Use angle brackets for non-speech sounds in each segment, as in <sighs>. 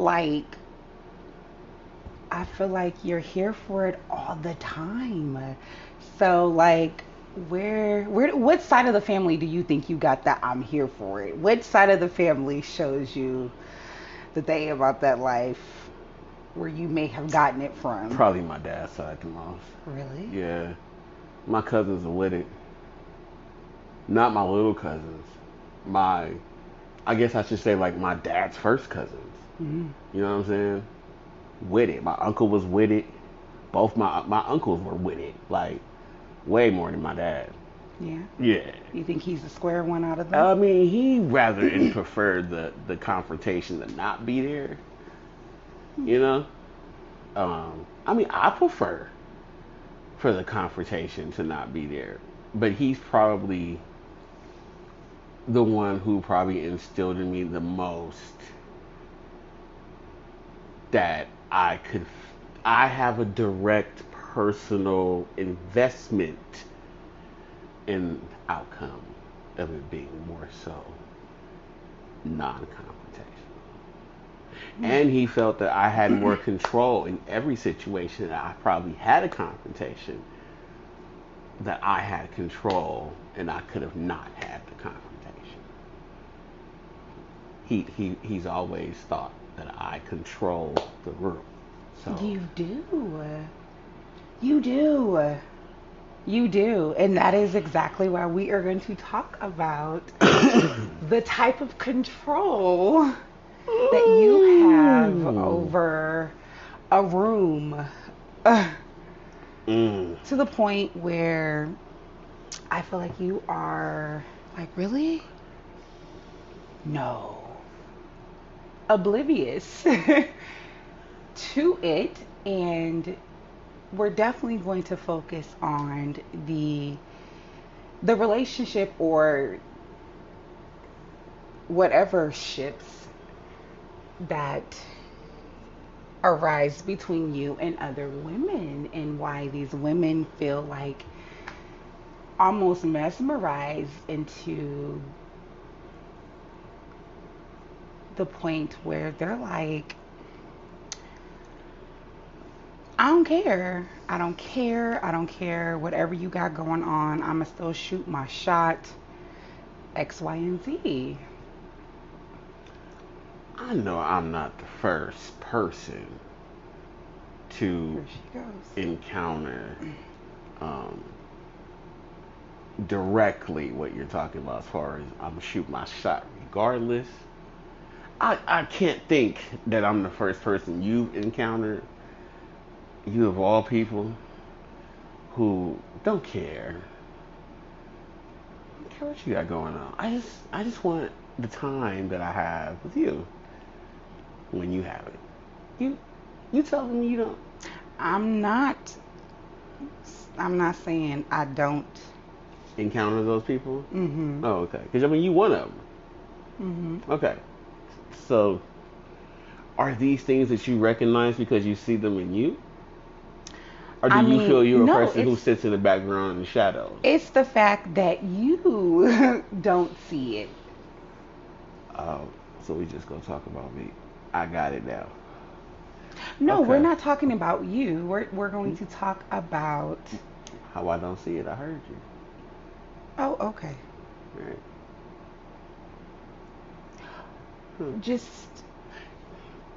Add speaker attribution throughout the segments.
Speaker 1: Like, I feel like you're here for it all the time. So, like, where, where, what side of the family do you think you got that I'm here for it? What side of the family shows you that they about that life where you may have gotten it from?
Speaker 2: Probably my dad's side the most.
Speaker 1: Really?
Speaker 2: Yeah. My cousins are with it. Not my little cousins. My, I guess I should say like my dad's first cousins.
Speaker 1: Hmm
Speaker 2: You know what I'm saying? With it. My uncle was with it. Both my my uncles were with it. Like way more than my dad.
Speaker 1: Yeah.
Speaker 2: Yeah.
Speaker 1: You think he's the square one out of them?
Speaker 2: I mean, he rather and <clears throat> preferred the the confrontation to not be there. You know. Um, I mean, I prefer for the confrontation to not be there, but he's probably the one who probably instilled in me the most that I could. I have a direct personal investment in outcome of it being more so non-confrontational. And he felt that I had more control in every situation that I probably had a confrontation that I had control and I could have not had the confrontation. He he he's always thought that I control the room. So
Speaker 1: You do. You do. You do. And that is exactly why we are going to talk about <coughs> the type of control that you have over a room. Ugh.
Speaker 2: Mm.
Speaker 1: to the point where I feel like you are like, really? No. Oblivious <laughs> to it. And we're definitely going to focus on the the relationship or whatever ships that arise between you and other women and why these women feel like almost mesmerized into the point where they're like I don't care. I don't care. I don't care. Whatever you got going on, I'ma still shoot my shot. X, Y, and Z.
Speaker 2: I know I'm not the first person to
Speaker 1: There she goes.
Speaker 2: encounter um, directly what you're talking about as far as I'm gonna shoot my shot regardless. I, I can't think that I'm the first person you've encountered, you of all people, who don't care. Don't care what you got going on. I just I just want the time that I have with you when you have it. You you telling me you don't
Speaker 1: I'm not. I'm not saying I don't.
Speaker 2: encounter those people?
Speaker 1: Mhm.
Speaker 2: Oh, okay. Because I mean, you one of them.
Speaker 1: Mhm.
Speaker 2: Okay. So, are these things that you recognize because you see them in you, or do
Speaker 1: I
Speaker 2: you
Speaker 1: mean,
Speaker 2: feel you're a person who sits in the background in the shadows?
Speaker 1: It's the fact that you <laughs> don't see it.
Speaker 2: Oh, so we just gonna talk about me. I got it now.
Speaker 1: No, we're not talking about you. We're we're going to talk about.
Speaker 2: How I don't see it, I heard you.
Speaker 1: Oh, okay.
Speaker 2: Right. Mm-hmm.
Speaker 1: Just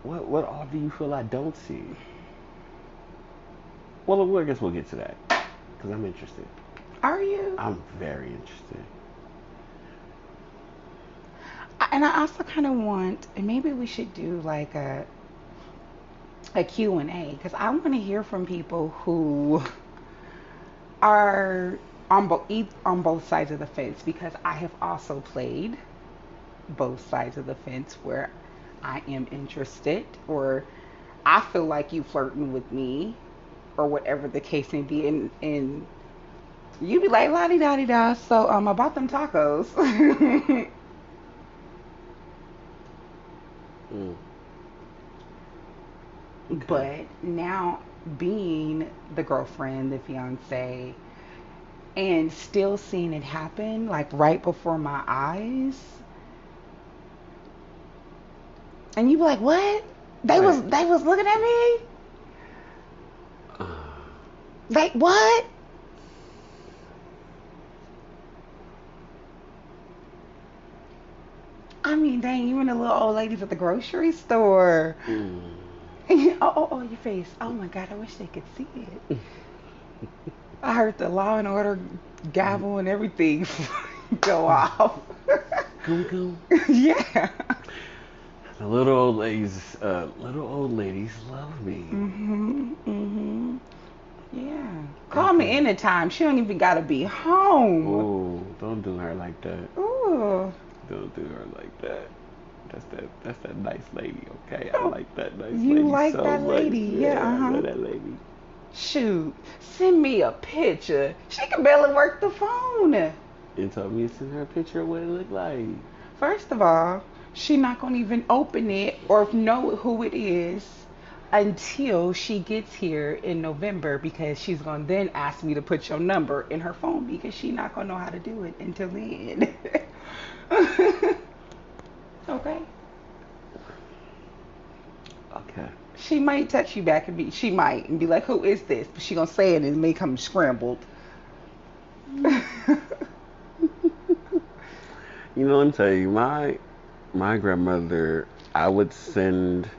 Speaker 2: What what all do you feel I don't see? Well, well, I guess we'll get to that because I'm interested.
Speaker 1: are you?
Speaker 2: I'm very interested.
Speaker 1: And I also kind of want, and maybe we should do like a a Q and A because I want to hear from people who are on both on both sides of the fence because I have also played both sides of the fence where I am interested or I feel like you flirting with me or whatever the case may be. And and you be like la di da di da. So um about them tacos. <laughs>
Speaker 2: Mm.
Speaker 1: But now being the girlfriend, the fiance, and still seeing it happen like right before my eyes, And you be like, what? They
Speaker 2: Right.
Speaker 1: was they was looking at me. Like what? I mean, dang, you even the little old ladies at the grocery store.
Speaker 2: Mm. <laughs>
Speaker 1: oh, oh, oh, your face. Oh my God, I wish they could see it. <laughs> I heard the Law and Order gavel and everything <laughs> go off.
Speaker 2: Goom goom.
Speaker 1: yeah.
Speaker 2: The little old ladies, uh, little old ladies love me.
Speaker 1: Mhm. Mhm. Yeah. Call me anytime. She don't even gotta be home.
Speaker 2: Ooh, don't do her like that.
Speaker 1: Ooh.
Speaker 2: Don't do her like that. That's that. That's that nice lady. Okay, I like that nice
Speaker 1: You
Speaker 2: lady.
Speaker 1: You like
Speaker 2: so
Speaker 1: that
Speaker 2: much.
Speaker 1: lady, yeah,
Speaker 2: I
Speaker 1: uh-huh.
Speaker 2: love that lady.
Speaker 1: Shoot. Send me a picture. She can barely work the phone.
Speaker 2: And told me to send her a picture of what it looked like.
Speaker 1: First of all, she not gonna even open it or know who it is until she gets here in November because she's gonna then ask me to put your number in her phone because she not gonna know how to do it until then. <laughs> okay.
Speaker 2: Okay.
Speaker 1: She might text you back and be she might and be like, Who is this? But she gonna say it and it may come scrambled.
Speaker 2: You know, let me tell you, my my grandmother, I would send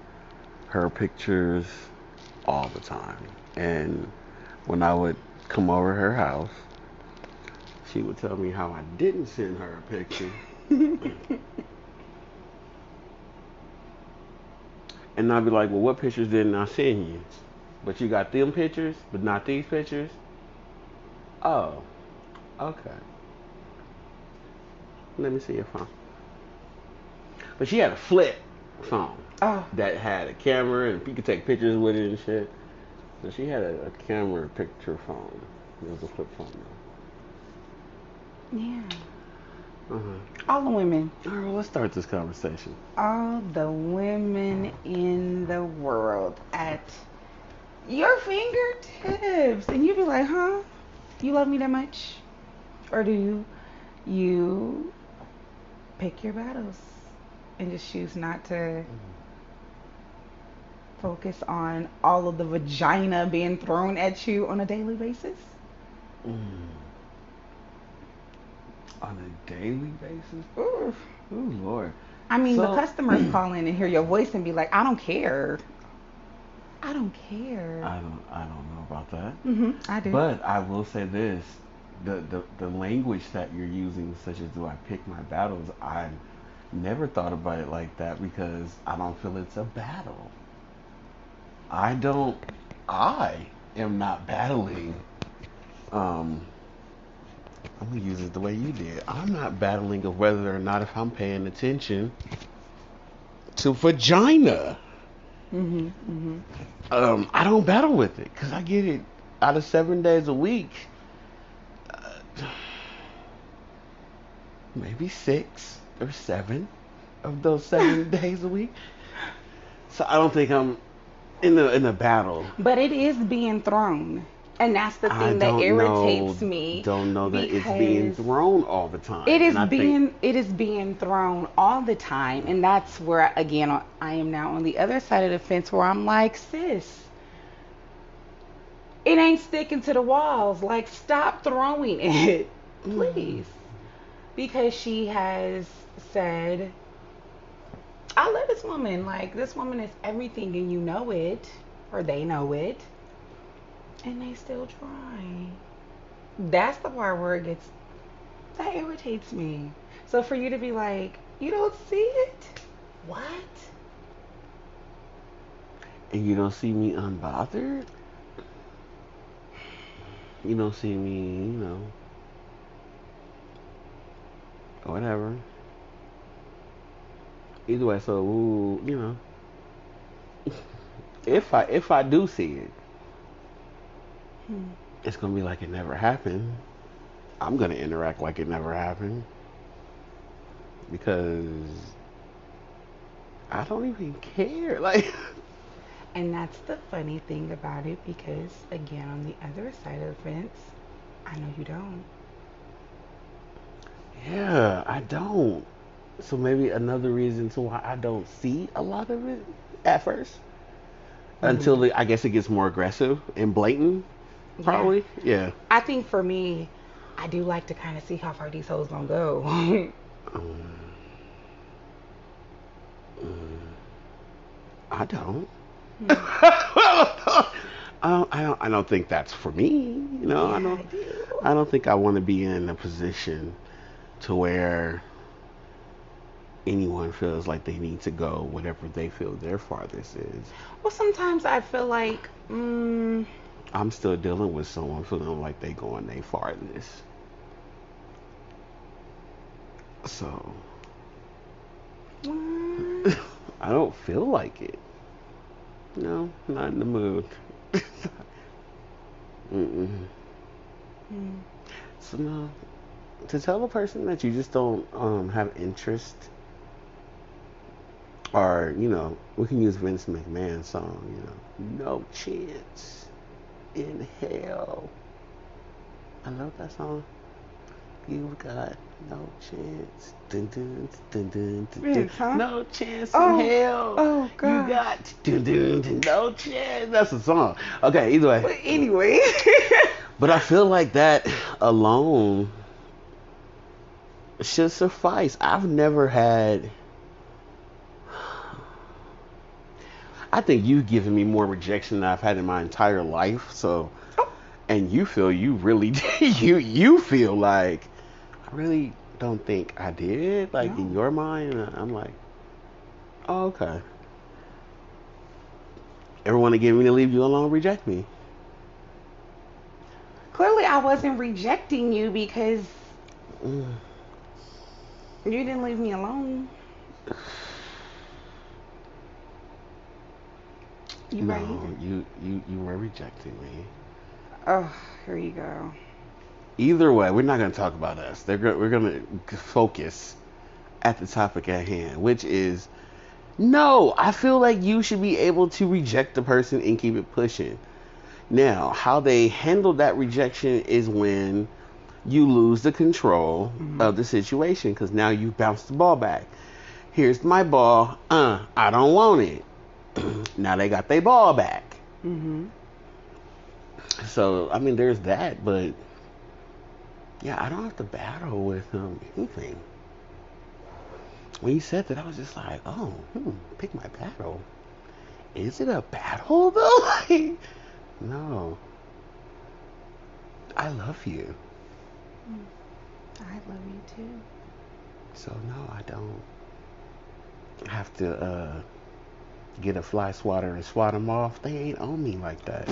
Speaker 2: her pictures all the time, and when I would come over her house, she would tell me how I didn't send her a picture. <laughs> And I'd be like, well, what pictures didn't I send you? But you got them pictures, but not these pictures? Oh, okay. Let me see your phone. But she had a flip phone
Speaker 1: oh.
Speaker 2: that had a camera and you could take pictures with it and shit. So she had a, a camera picture phone. It was a flip phone
Speaker 1: Yeah.
Speaker 2: Uh-huh.
Speaker 1: All the women.
Speaker 2: All right, well, let's start this conversation.
Speaker 1: all the women in the world at your fingertips. And you'd be like, huh? You love me that much? Or do you, you pick your battles and just choose not to focus on all of the vagina being thrown at you on a daily basis?
Speaker 2: Mm. On a daily basis?
Speaker 1: Ooh.
Speaker 2: Ooh, Lord.
Speaker 1: I mean, the
Speaker 2: So-
Speaker 1: customers <clears throat> call in and hear your voice and be like, I don't care. I don't care.
Speaker 2: I don't, I don't know about that.
Speaker 1: hmm I do.
Speaker 2: But I will say this: the, the the language that you're using, such as "do I pick my battles," I never thought about it like that because I don't feel it's a battle. I don't. I am not battling. Um, I'm gonna use it the way you did. I'm not battling of whether or not if I'm paying attention to vagina.
Speaker 1: hmm hmm
Speaker 2: Um, I don't battle with it because I get it out of seven days a week. Uh, <sighs> maybe six or seven of those seven <laughs> days a week. So I don't think I'm in the in a battle.
Speaker 1: But it is being thrown. And that's the thing that irritates
Speaker 2: know,
Speaker 1: me.
Speaker 2: Don't know that it's being thrown all the time.
Speaker 1: It is
Speaker 2: I think-
Speaker 1: being it is being thrown all the time, and that's where again I am now on the other side of the fence where I'm like, sis, it ain't sticking to the walls. Like, stop throwing it, mm. please, because she has said, I love this woman. Like, this woman is everything, and you know it, or they know it, and they still try. That's the part where it gets that irritates me. So for you to be like, you don't see it? What?
Speaker 2: and you don't see me unbothered. You don't see me, you know, whatever. Either way, so ooh, you know, <laughs> if I if I do see it,
Speaker 1: Hmm.
Speaker 2: it's gonna be like it never happened. I'm gonna interact like it never happened because I don't even care. <laughs> Like.
Speaker 1: And that's the funny thing about it because, again, on the other side of the fence, I know you don't.
Speaker 2: Yeah, I don't. So maybe another reason to why I don't see a lot of it at 1st mm-hmm. until the, I guess it gets more aggressive and blatant. Probably, yeah.
Speaker 1: I think for me, I do like to kind of see how far these hoes gonna go. <laughs> Mm.
Speaker 2: I don't. Hmm. <laughs> I don't. I don't. I don't think that's for me. You know, I don't.
Speaker 1: I do.
Speaker 2: I don't think I want to be in a position to where anyone feels like they need to go whatever they feel their farthest is.
Speaker 1: well, sometimes I feel like, mm,
Speaker 2: I'm still dealing with someone feeling like they going their farthest. So
Speaker 1: mm, <laughs>
Speaker 2: I don't feel like it. No, not in the mood. <laughs> Mm-mm.
Speaker 1: mm.
Speaker 2: So no, to tell a person that you just don't um, have interest, or you know, we can use Vince McMahon's song. You know, no chance in hell. I love that song. You got no chance. Dun, dun, dun, dun, dun, dun.
Speaker 1: Huh?
Speaker 2: No chance
Speaker 1: Oh,
Speaker 2: in hell.
Speaker 1: oh,
Speaker 2: God.
Speaker 1: You
Speaker 2: got dun, dun, dun, no chance. That's a song. Okay, either way.
Speaker 1: But anyway, <laughs>
Speaker 2: But I feel like that alone should suffice. I've never had. I think you've given me more rejection than I've had in my entire life. So, and you feel you really <laughs> you you feel like I really don't think I did. Like in your mind, I'm like, oh, okay. Everyone to get me to leave you alone, reject me.
Speaker 1: clearly I wasn't rejecting you because
Speaker 2: Mm.
Speaker 1: You didn't leave me alone. You
Speaker 2: no,
Speaker 1: right?
Speaker 2: you, you you were rejecting me.
Speaker 1: Oh, here you go.
Speaker 2: Either way, we're not going to talk about us. They're go- we're going to focus at the topic at hand, which is no. I feel like you should be able to reject the person and keep it pushing. Now, how they handle that rejection is when you lose the control of the situation because now you bounced the ball back. Here's my ball. Uh, I don't want it. <clears throat> now they got their ball back.
Speaker 1: Mm-hmm.
Speaker 2: So I mean, there's that, but yeah, I don't have to battle with um, anything. When you said that, I was just like, oh, hmm, pick my battle. Is it a battle though? <laughs> Like, no. I love you,
Speaker 1: I love you too.
Speaker 2: so no, I don't have to uh, get a fly swatter and swat them off. They ain't on me like that.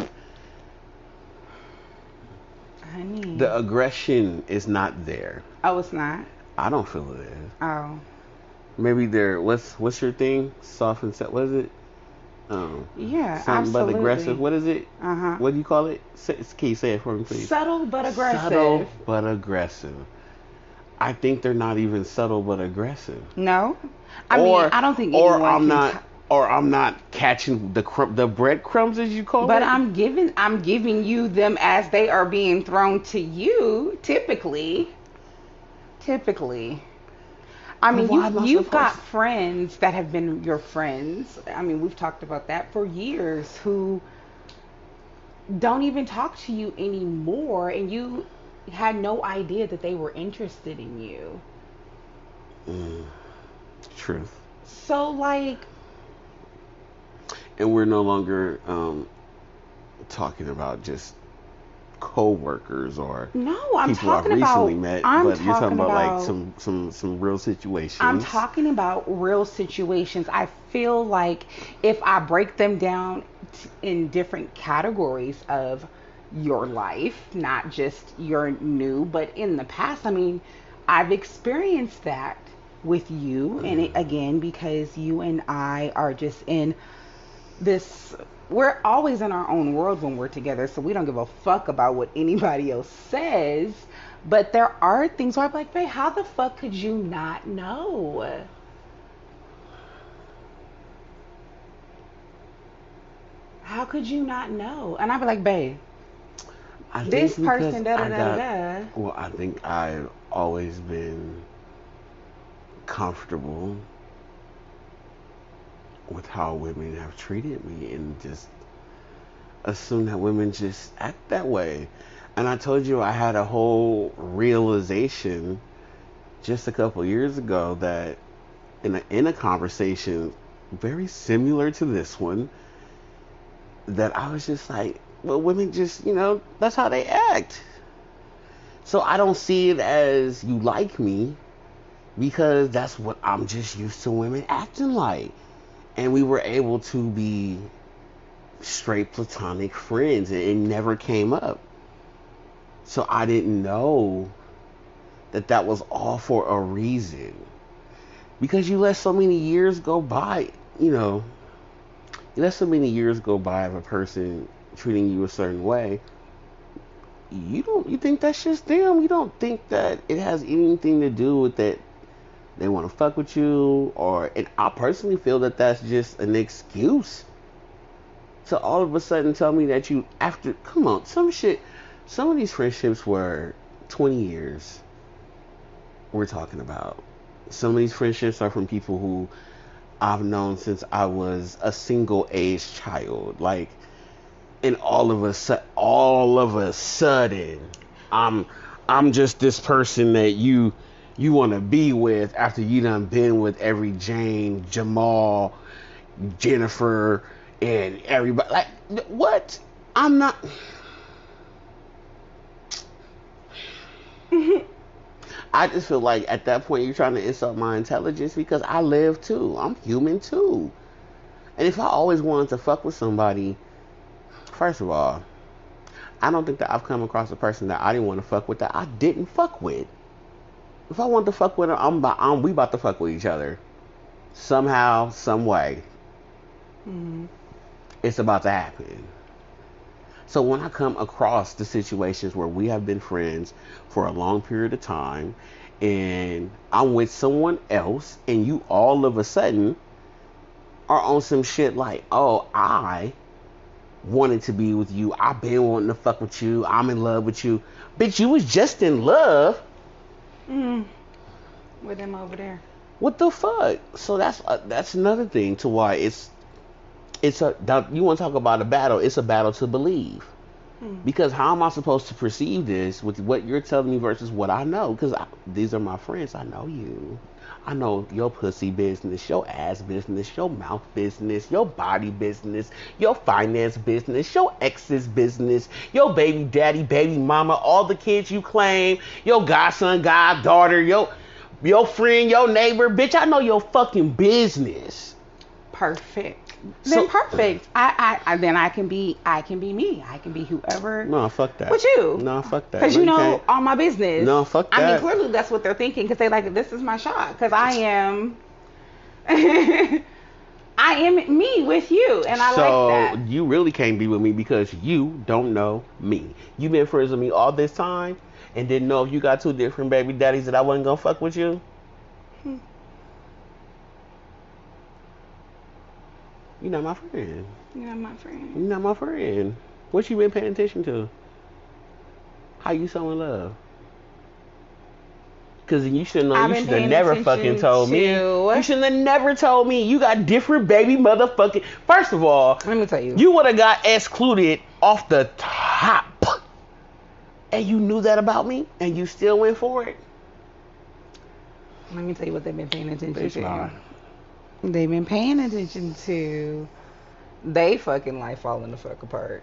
Speaker 1: Honey.
Speaker 2: The aggression is not there.
Speaker 1: oh, it's not.
Speaker 2: I don't feel it is.
Speaker 1: Oh,
Speaker 2: Maybe they're what's what's your thing? Soft and set. What is it? Um,
Speaker 1: yeah,
Speaker 2: something
Speaker 1: absolutely.
Speaker 2: but aggressive. What is it?
Speaker 1: Uh huh.
Speaker 2: What do you call it? Can you say it for me, please?
Speaker 1: Subtle but aggressive.
Speaker 2: Subtle but aggressive. I think they're not even subtle but aggressive.
Speaker 1: No, I
Speaker 2: or,
Speaker 1: mean I don't think
Speaker 2: Or I'm not.
Speaker 1: t-
Speaker 2: or I'm not catching the crumb, the breadcrumbs as you call
Speaker 1: But
Speaker 2: it.
Speaker 1: But I'm giving I'm giving you them as they are being thrown to you. Typically, typically. I mean,
Speaker 2: Why am I
Speaker 1: you, you've got friends that have been your friends. I mean, we've talked about that for years who don't even talk to you anymore, and you had no idea that they were interested in you.
Speaker 2: Mm, truth.
Speaker 1: So, like,
Speaker 2: And we're no longer um, talking about just co-workers or
Speaker 1: no, I'm
Speaker 2: people I've recently
Speaker 1: about.
Speaker 2: met,
Speaker 1: I'm
Speaker 2: but you're talking about,
Speaker 1: about
Speaker 2: like some some some real situations.
Speaker 1: I'm talking about real situations. I feel like if I break them down t- in different categories of your life, not just your new, but in the past, I mean, I've experienced that with you. And it, mm-hmm. again, because you and I are just in this, we're always in our own world when we're together. So we don't give a fuck about what anybody else says. But there are things where I'm like, babe, how the fuck could you not know? How could you not know? And I'd be like, babe,
Speaker 2: I
Speaker 1: this person, da da da da.
Speaker 2: Well, I think I've always been comfortable with how women have treated me and just assume that women just act that way. And I told you I had a whole realization just a couple years ago that in a, in a conversation very similar to this one that I was just like, well, women just, you know, that's how they act. So I don't see it as you like me because that's what I'm just used to women acting like. And we were able to be straight platonic friends and it never came up. So I didn't know that that was all for a reason. Because you let so many years go by, you know, you let so many years go by of a person treating you a certain way. You don't you think that's just them. You don't think that it has anything to do with that they want to fuck with you or and I personally feel that that's just an excuse. to all of a sudden tell me that you after come on, some shit some of these friendships were 20 years we're talking about. Some of these friendships are from people who I've known since I was a single age child. Like, and all of a su- all of a sudden, I'm I'm just this person that you you want to be with after you done been with every Jane, Jamal, Jennifer, and everybody. Like, what? I'm not. <laughs> I just feel like at that point you're trying to insult my intelligence because I live too. I'm human too. And if I always wanted to fuck with somebody, first of all, I don't think that I've come across a person that I didn't want to fuck with that I didn't fuck with. If I want to fuck with her, I'm, about, I'm we about to fuck with each other somehow, some way. Mm-hmm. It's about to happen. So when I come across the situations where we have been friends for a long period of time and I'm with someone else and you all of a sudden are on some shit like, oh, I wanted to be with you. I've been wanting to fuck with you. I'm in love with you. Bitch, you was just in love.
Speaker 1: Mm. With him over there.
Speaker 2: What the fuck? So that's uh, that's another thing to why it's it's a you want to talk about a battle it's a battle to believe hmm. because how am i supposed to perceive this with what you're telling me versus what i know because these are my friends i know you I know your pussy business, your ass business, your mouth business, your body business, your finance business, your ex's business, your baby daddy, baby mama, all the kids you claim, your godson, goddaughter, your your friend, your neighbor, bitch. I know your fucking business.
Speaker 1: Perfect then perfect. I, I, I, then I can be I can be me. I can be whoever.
Speaker 2: No, fuck that.
Speaker 1: With you.
Speaker 2: No, fuck that.
Speaker 1: Because you know all my business.
Speaker 2: No, fuck that.
Speaker 1: I mean, clearly that's what they're thinking because they like this is my shot because I am. <laughs> I am me with you, and I
Speaker 2: so
Speaker 1: like
Speaker 2: that. So you really can't be with me because you don't know me. You've been friends with me all this time and didn't know if you got two different baby daddies that I wasn't gonna fuck with you. You're not my friend.
Speaker 1: You're not my friend.
Speaker 2: You're not my friend. What you been paying attention to? How you so in love? Cause you should know. You should have never fucking told to... me. You should have never told me. You got different baby motherfucking. First of all,
Speaker 1: let me tell you.
Speaker 2: You would have got excluded off the top, and you knew that about me, and you still went for it.
Speaker 1: Let me tell you what they've been paying attention Bitch, to they've been paying attention to they fucking life falling the fuck apart.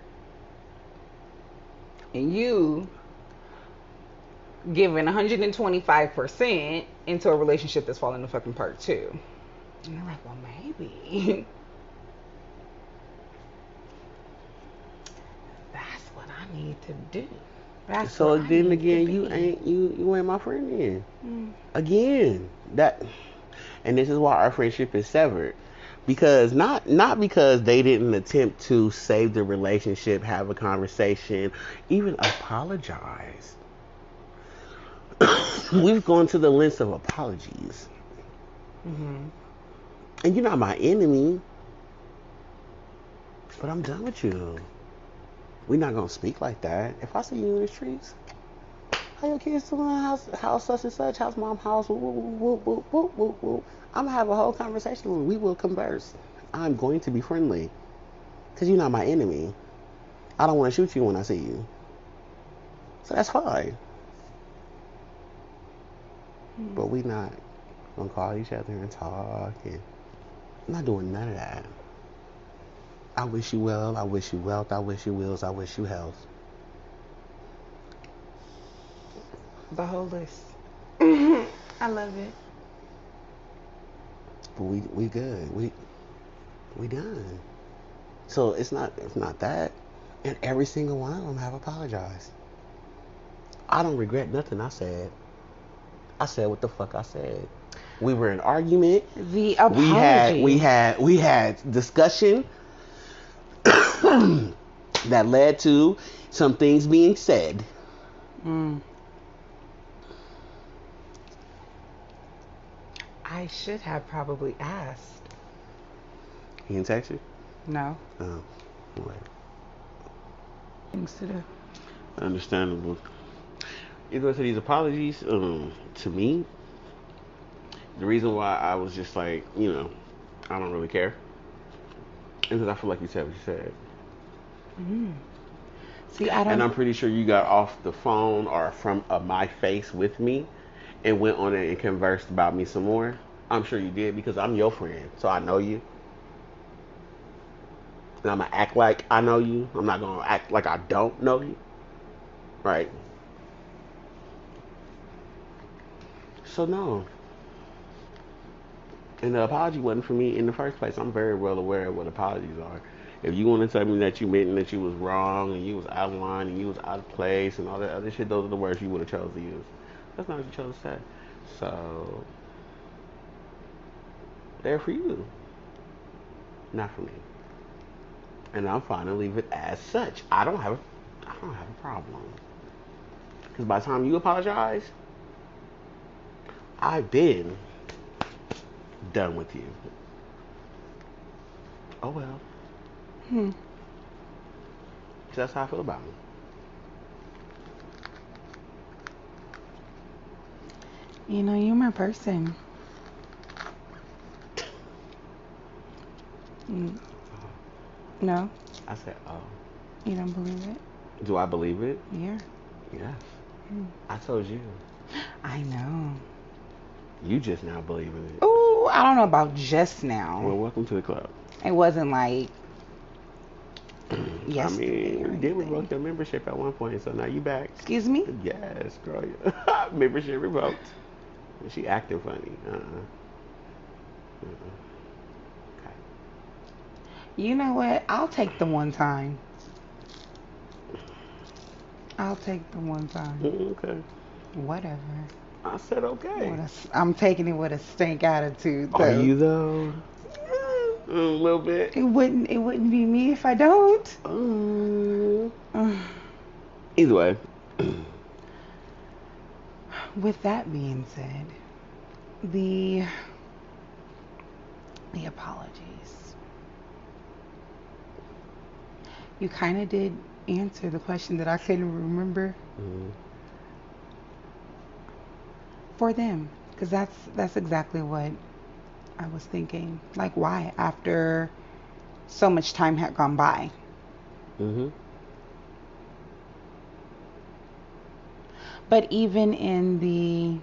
Speaker 1: And you giving 125% into a relationship that's falling the fucking apart too. And they're like, well, maybe. <laughs> that's what I need to do. That's
Speaker 2: so then again, you ain't you you ain't my friend then. Mm. Again, that and this is why our friendship is severed because not not because they didn't attempt to save the relationship, have a conversation, even apologize. <coughs> We've gone to the lengths of apologies, mm-hmm. and you're not my enemy, but I'm done with you. We're not gonna speak like that. If I see you in the streets, how your kids doing? How's, how's such and such? How's mom house? Whoop, whoop, whoop, whoop, whoop, whoop. I'm gonna have a whole conversation. with We will converse. I'm going to be friendly, cause you're not my enemy. I don't want to shoot you when I see you. So that's fine. Hmm. But we not gonna call each other and talk and I'm not doing none of that. I wish you well, I wish you wealth, I wish you wills, I wish you health.
Speaker 1: The whole list. I love it.
Speaker 2: But we we good. We we done. So it's not it's not that. And every single one of them have apologized. I don't regret nothing I said. I said what the fuck I said. We were in argument.
Speaker 1: The apology.
Speaker 2: We had we had we had discussion <coughs> that led to some things being said.
Speaker 1: Mm. I should have probably asked.
Speaker 2: He didn't text you?
Speaker 1: No.
Speaker 2: Oh, right.
Speaker 1: Things to do.
Speaker 2: Understandable. You go to these apologies, um, to me, the reason why I was just like, you know, I don't really care. is Because I feel like you said what you said.
Speaker 1: Mm. See, I don't.
Speaker 2: And I'm pretty sure you got off the phone or from uh, my face with me and went on it and conversed about me some more. I'm sure you did because I'm your friend, so I know you. And I'm gonna act like I know you. I'm not gonna act like I don't know you. Right? So no. And the apology wasn't for me in the first place. I'm very well aware of what apologies are. If you want to tell me that you meant that you was wrong and you was out of line and you was out of place and all that other shit, those are the words you would have chose to use. That's not what you chose to say. So they're for you, not for me. And I'm fine to leave it as such. I don't have, I don't have a problem. Because by the time you apologize, I've been done with you. Oh well.
Speaker 1: Hmm.
Speaker 2: So that's how I feel about me.
Speaker 1: You know, you're my person. Mm. No,
Speaker 2: I said, oh.
Speaker 1: you don't believe it?
Speaker 2: Do I believe it?
Speaker 1: Yeah.
Speaker 2: Yes.
Speaker 1: Hmm.
Speaker 2: I told you.
Speaker 1: I know.
Speaker 2: You just now believe in it.
Speaker 1: Ooh, I don't know about just now.
Speaker 2: Well, welcome to the club.
Speaker 1: It wasn't like
Speaker 2: Yes. <clears throat>
Speaker 1: I
Speaker 2: mean, did
Speaker 1: anything.
Speaker 2: revoke your membership at one point, so now you back.
Speaker 1: Excuse me?
Speaker 2: Yes, girl. <laughs> membership revoked. She acting funny. Uh-uh. Uh-uh. Okay.
Speaker 1: You know what? I'll take the one time. I'll take the one time.
Speaker 2: Mm, Okay.
Speaker 1: Whatever.
Speaker 2: I said okay.
Speaker 1: With a s- I'm taking it with a stank attitude.
Speaker 2: Are you though? A little bit.
Speaker 1: It wouldn't. It wouldn't be me if I don't.
Speaker 2: Um, either way.
Speaker 1: With that being said, the the apologies. You kind of did answer the question that I couldn't remember
Speaker 2: Mhm.
Speaker 1: for them, because that's that's exactly what I was thinking. Like, why after so much time had gone by?
Speaker 2: Mhm.
Speaker 1: But even in the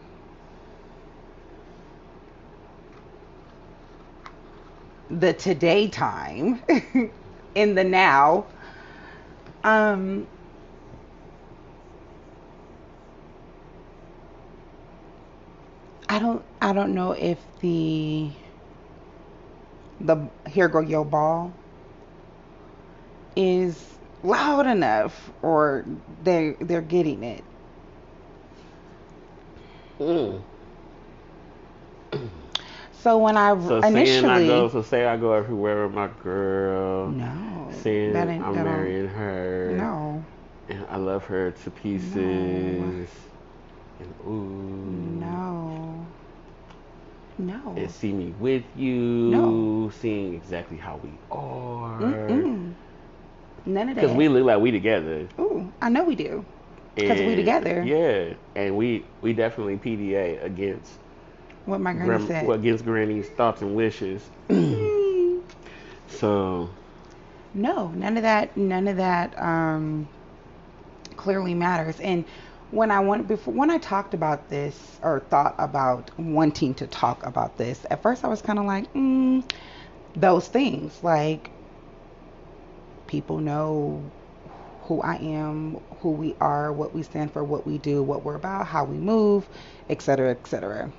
Speaker 1: the today time, <laughs> in the now, um, I don't I don't know if the the here go yo ball is loud enough or they they're getting it.
Speaker 2: Mm.
Speaker 1: So when I
Speaker 2: So
Speaker 1: initially
Speaker 2: I go, so say I go everywhere with my girl.
Speaker 1: no
Speaker 2: Saying
Speaker 1: that ain't-
Speaker 2: I'm
Speaker 1: that
Speaker 2: marrying her.
Speaker 1: no
Speaker 2: And I love her to pieces. And ooh.
Speaker 1: no no
Speaker 2: And see me with you.
Speaker 1: No.
Speaker 2: Seeing exactly how we are.
Speaker 1: Mm-mm. none of that.
Speaker 2: Because we look like we together.
Speaker 1: Ooh, I know we do. 'Cause we together.
Speaker 2: Yeah, and we we definitely PDA against
Speaker 1: What my granny said.
Speaker 2: well, against Granny's thoughts and wishes. <clears throat> So
Speaker 1: No, none of that. None of that um, clearly matters. And when I went before, when I talked about this or thought about wanting to talk about this, at first I was kind of like, mm, those things. Like people know who I am, who we are, what we stand for, what we do, what we're about, how we move, etc., etc.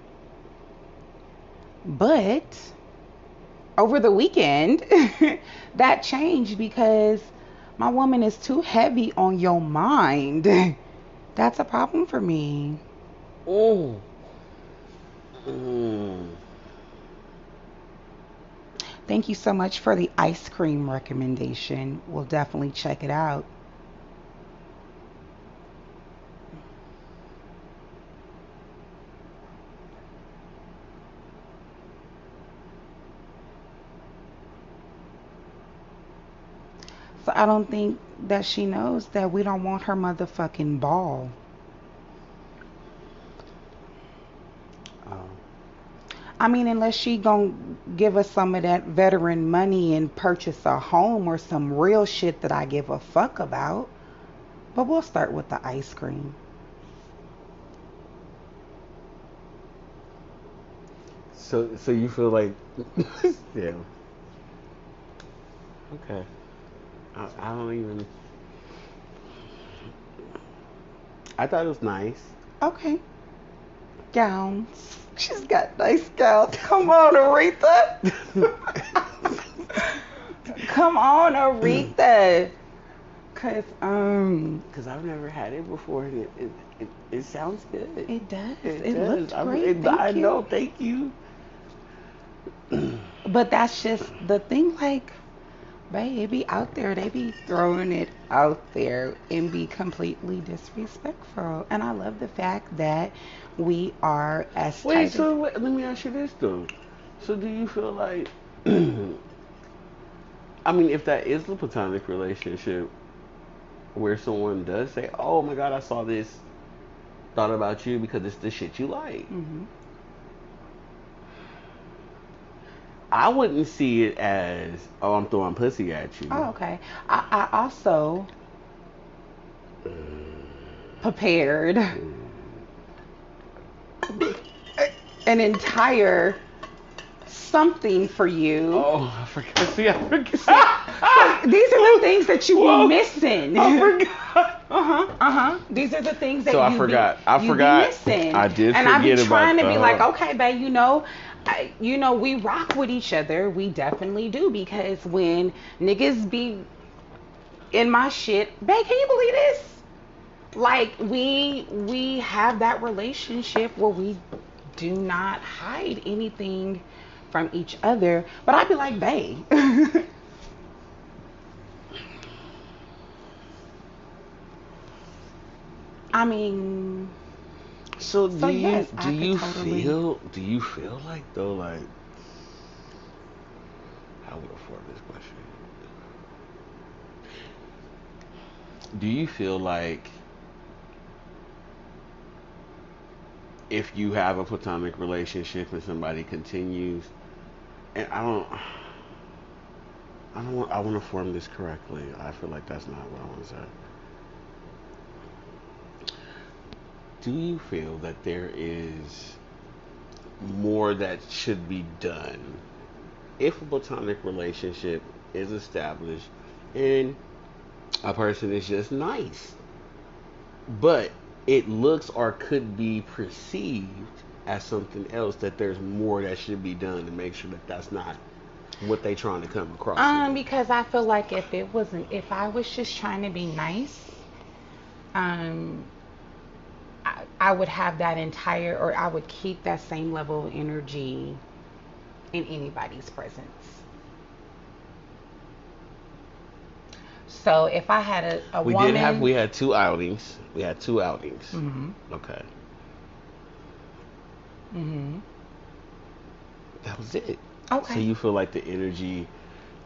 Speaker 1: But over the weekend, <laughs> that changed because my woman is too heavy on your mind. <laughs> That's a problem for me.
Speaker 2: Mm. Mm.
Speaker 1: Thank you so much for the ice cream recommendation. We'll definitely check it out. So I don't think that she knows that we don't want her motherfucking ball.
Speaker 2: Um,
Speaker 1: I mean, unless she gonna give us some of that veteran money and purchase a home or some real shit that I give a fuck about. But we'll start with the ice cream.
Speaker 2: so so you feel like <laughs> yeah. Okay. I, I don't even. I thought it was nice.
Speaker 1: Okay. Gowns. She's got nice gowns. Come on, Aretha. <laughs> Come on, Aretha. Cause um,
Speaker 2: Because I've never had it before, and it it, it, it sounds good.
Speaker 1: it does. It,
Speaker 2: does.
Speaker 1: looked
Speaker 2: I,
Speaker 1: great.
Speaker 2: it- I
Speaker 1: you.
Speaker 2: know. Thank you.
Speaker 1: But that's just the thing, like, babe, it be out there. They be throwing it out there and be completely disrespectful. And I love the fact that we are as
Speaker 2: Wait,
Speaker 1: tight
Speaker 2: so wait, let me ask you this though. So do you feel like <clears throat> I mean if that is the platonic relationship where someone does say, Oh my god, I saw this thought about you because it's the shit you like.
Speaker 1: hmm
Speaker 2: I wouldn't see it as, oh, I'm throwing pussy at you.
Speaker 1: Oh, okay. I, I also prepared an entire something for you.
Speaker 2: Oh, I forgot. See, I forgot.
Speaker 1: These are the things that you be missing.
Speaker 2: I forgot.
Speaker 1: Uh huh. Uh huh. These are the things that
Speaker 2: So I forgot.
Speaker 1: Be,
Speaker 2: I forgot.
Speaker 1: Be missing.
Speaker 2: I did
Speaker 1: And
Speaker 2: I've been
Speaker 1: trying to be
Speaker 2: that.
Speaker 1: like, okay, babe, you know, I, you know, we rock with each other. We definitely do because when niggas be in my shit, babe, can you believe this? Like we we have that relationship where we do not hide anything from each other. But I'd be like, babe. <laughs> I mean,
Speaker 2: So do
Speaker 1: So,
Speaker 2: you
Speaker 1: yes, I
Speaker 2: do you
Speaker 1: totally-
Speaker 2: feel do you feel like though like how would I form this question? Do you feel like if you have a platonic relationship and somebody continues and I don't I don't want I want to form this correctly. I feel like that's not what I want to say. Do you feel that there is more that should be done if a platonic relationship is established and a person is just nice but it looks or could be perceived as something else that there's more that should be done to make sure that that's not what they're trying to come across
Speaker 1: Um,
Speaker 2: as.
Speaker 1: because I feel like if it wasn't, if I was just trying to be nice, um, I, would have that entire, or I would keep that same level of energy in anybody's presence. So if I had a, a
Speaker 2: we
Speaker 1: woman,
Speaker 2: did have we had two outings we had two outings
Speaker 1: hmm
Speaker 2: okay
Speaker 1: hmm
Speaker 2: that was it
Speaker 1: Okay.
Speaker 2: So you feel like the energy,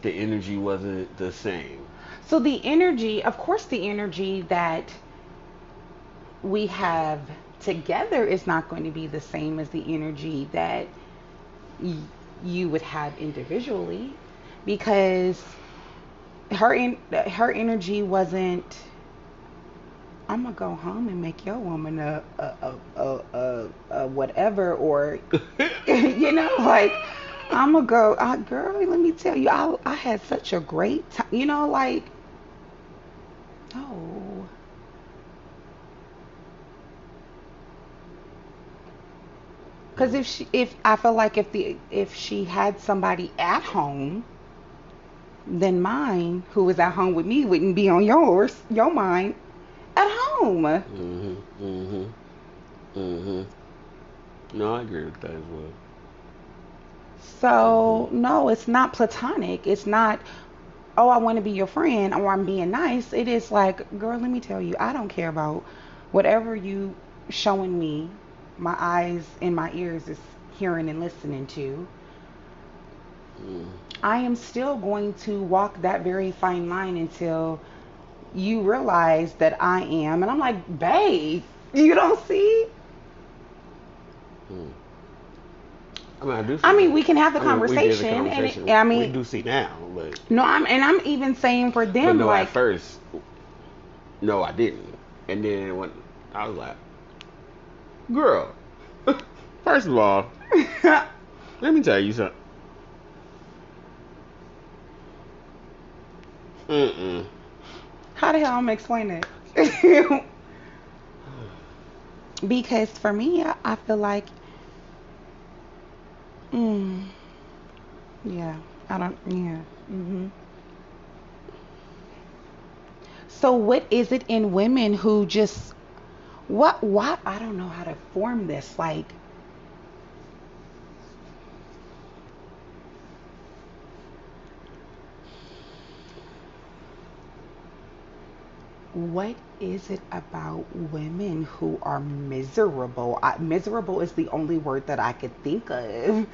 Speaker 2: the energy wasn't the same.
Speaker 1: So the energy, of course, the energy that we have together is not going to be the same as the energy that y- you would have individually because her in, her energy wasn't I'm gonna go home and make your woman a a a a, a, whatever or <laughs> you know like I'm gonna go uh, girl let me tell you I I had such a great time you know like no because if she if I feel like if the if she had somebody at home then mine who was at home with me wouldn't be on yours your mind at home
Speaker 2: Mhm. Mhm. Mhm. No, I agree with that as well.
Speaker 1: So no, it's not platonic. It's not, oh, I want to be your friend or I'm being nice. It is like, girl, let me tell you, I don't care about whatever you showing me. My eyes and my ears is hearing and listening to.
Speaker 2: Mm.
Speaker 1: I am still going to walk that very fine line until you realize that I am. And I'm like, babe, you don't see?
Speaker 2: Mm. I mean, I do. See
Speaker 1: I mean,
Speaker 2: that.
Speaker 1: we can have the
Speaker 2: I mean, we
Speaker 1: conversation, and
Speaker 2: conversation.
Speaker 1: it, I
Speaker 2: we
Speaker 1: mean,
Speaker 2: do see now, but
Speaker 1: no, I'm and I'm even saying for them,
Speaker 2: no,
Speaker 1: like,
Speaker 2: at first, no, I didn't. And then when I was like, girl, <laughs> first of all, <laughs> let me tell you something. Mm-mm.
Speaker 1: How the hell I'm gonna explain it? <laughs> because for me, I, I feel like, mm, yeah, I don't, yeah. mm-hmm. So what is it in women who just, what, why? I don't know how to form this. Like, what is it about women who are miserable? I, miserable is the only word that I could think of.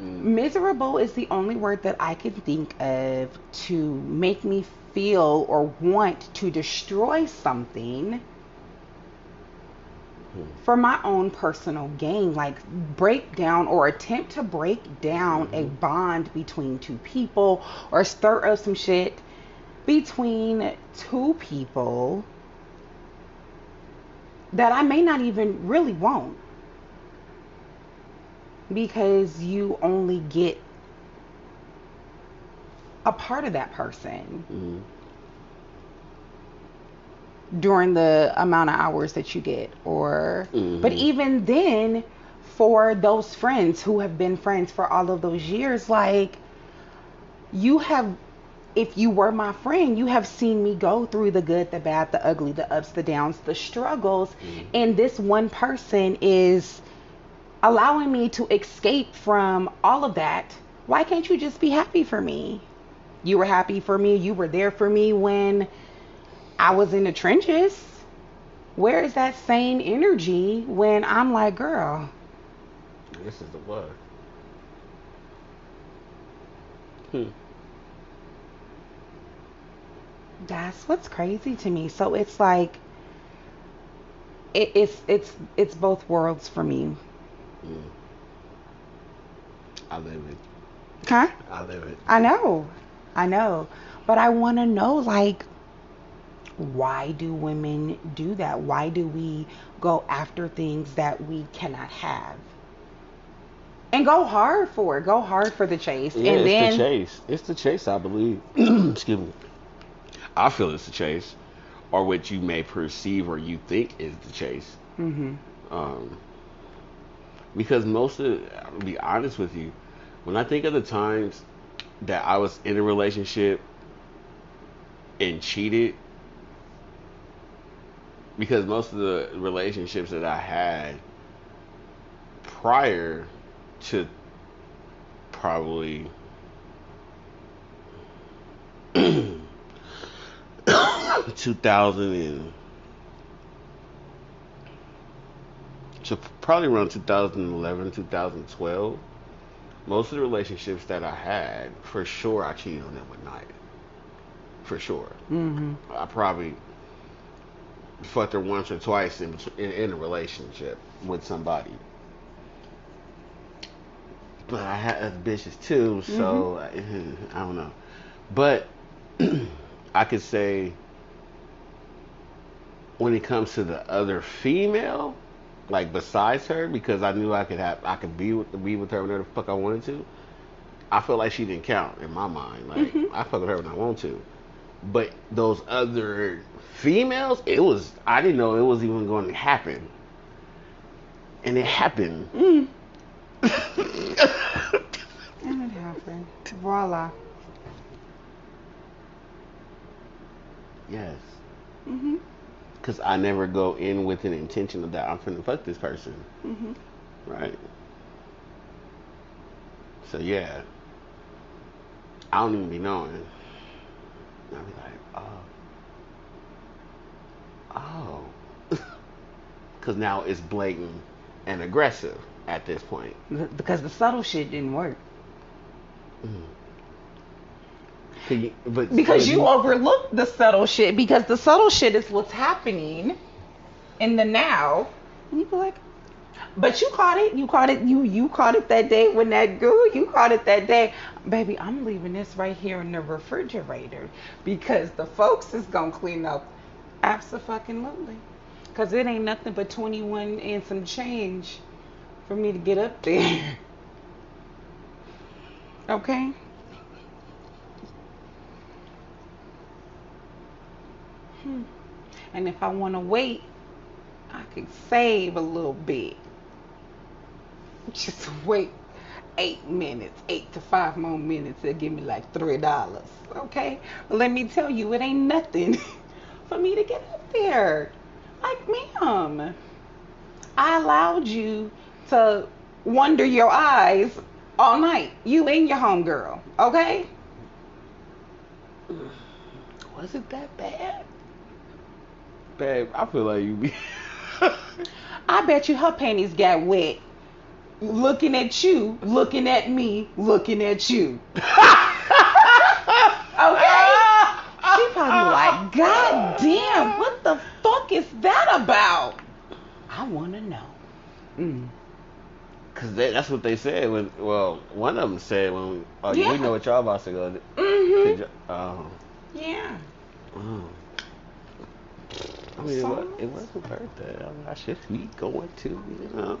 Speaker 2: Mm.
Speaker 1: Miserable is the only word that I can think of to make me feel or want to destroy something. For my own personal gain. Like break down or attempt to break down a
Speaker 2: Mhm.
Speaker 1: bond between two people or stir up some shit between two people that I may not even really want because you only get a part of that person
Speaker 2: Mhm.
Speaker 1: During the amount of hours that you get or
Speaker 2: Mhm.
Speaker 1: but even then for those friends who have been friends for all of those years like you have if you were my friend you have seen me go through the good the bad the ugly the ups the downs the struggles
Speaker 2: Mhm.
Speaker 1: and this one person is allowing me to escape from all of that why can't you just be happy for me you were happy for me you were there for me when I was in the trenches. Where is that same energy when I'm like, girl,
Speaker 2: This is the word. Hmm.
Speaker 1: that's what's crazy to me. So it's like it, it's it's it's both worlds for me.
Speaker 2: Mm. I live it.
Speaker 1: Huh?
Speaker 2: I live it.
Speaker 1: I know. I know. But I want to know like why do women do that? Why do we go after things that we cannot have? And go hard for it. Go hard for the chase.
Speaker 2: Yeah,
Speaker 1: and
Speaker 2: it's
Speaker 1: then
Speaker 2: the chase. It's the chase, I believe. <clears throat> Excuse me. I feel it's the chase, or what you may perceive or you think is the chase.
Speaker 1: Mm-hmm.
Speaker 2: Um, because most of, I'll be honest with you, when I think of the times that I was in a relationship and cheated, because most of the relationships that I had prior to probably <coughs> 2000 and so probably around 2011 2012 most of the relationships that i had for sure i cheated on them with night for sure
Speaker 1: Mhm.
Speaker 2: i probably fucked her once or twice in, in, in a relationship with somebody. But I had other bitches too, so mm-hmm. I, <laughs> I don't know. But <clears throat> I could say when it comes to the other female, like besides her, because I knew I could have I could be with be with her whenever the fuck I wanted to. I feel like she didn't count in my mind. Like mm-hmm. I fuck with her when I want to. But those other females, it was I didn't know it was even going to happen. And it happened.
Speaker 1: Mm. <laughs> and it happened. Voila.
Speaker 2: yes.
Speaker 1: Mhm.
Speaker 2: Cause I never go in with an intention of that I'm finna fuck this person.
Speaker 1: Mhm.
Speaker 2: Right. So yeah. I don't even be knowing. I'll be like, oh. Oh. <laughs> Cause now it's blatant and aggressive at this point.
Speaker 1: Because the subtle shit didn't work. Mm-hmm.
Speaker 2: Can you- but
Speaker 1: Because you
Speaker 2: you
Speaker 1: overlooked the subtle shit. Because the subtle shit is what's happening in the now. And you be like, but you caught it. You caught it. You you caught it that day when that girl. You caught it that day, baby. I'm leaving this right here in the refrigerator because the folks is gonna clean up. Absolutely. Cause it ain't nothing but 21 and some change for me to get up there. <laughs> Okay. Hmm. And if I want to wait, I could save a little bit. Just wait eight minutes, eight to five more minutes. they'll give me like three dollars. Okay? But let me tell you, it ain't nothing <laughs> for me to get up there. Like, ma'am, I allowed you to wonder your eyes all night. You and your homegirl. Okay? <sighs>
Speaker 2: was it that bad? Babe, I feel like you be
Speaker 1: I bet you her panties got wet. Looking at you, looking at me, looking at you. <laughs> Okay? <laughs> She probably like, God damn, what the fuck is that about? I want to know. Mm.
Speaker 2: Cause they, that's what they said when. Well, one of them said when. Oh,
Speaker 1: Yeah.
Speaker 2: we know what y'all about to go.
Speaker 1: Mm-hmm.
Speaker 2: Oh,
Speaker 1: Yeah.
Speaker 2: oh. I mean, it was, it was a birthday. I, mean, I should be going to, you know.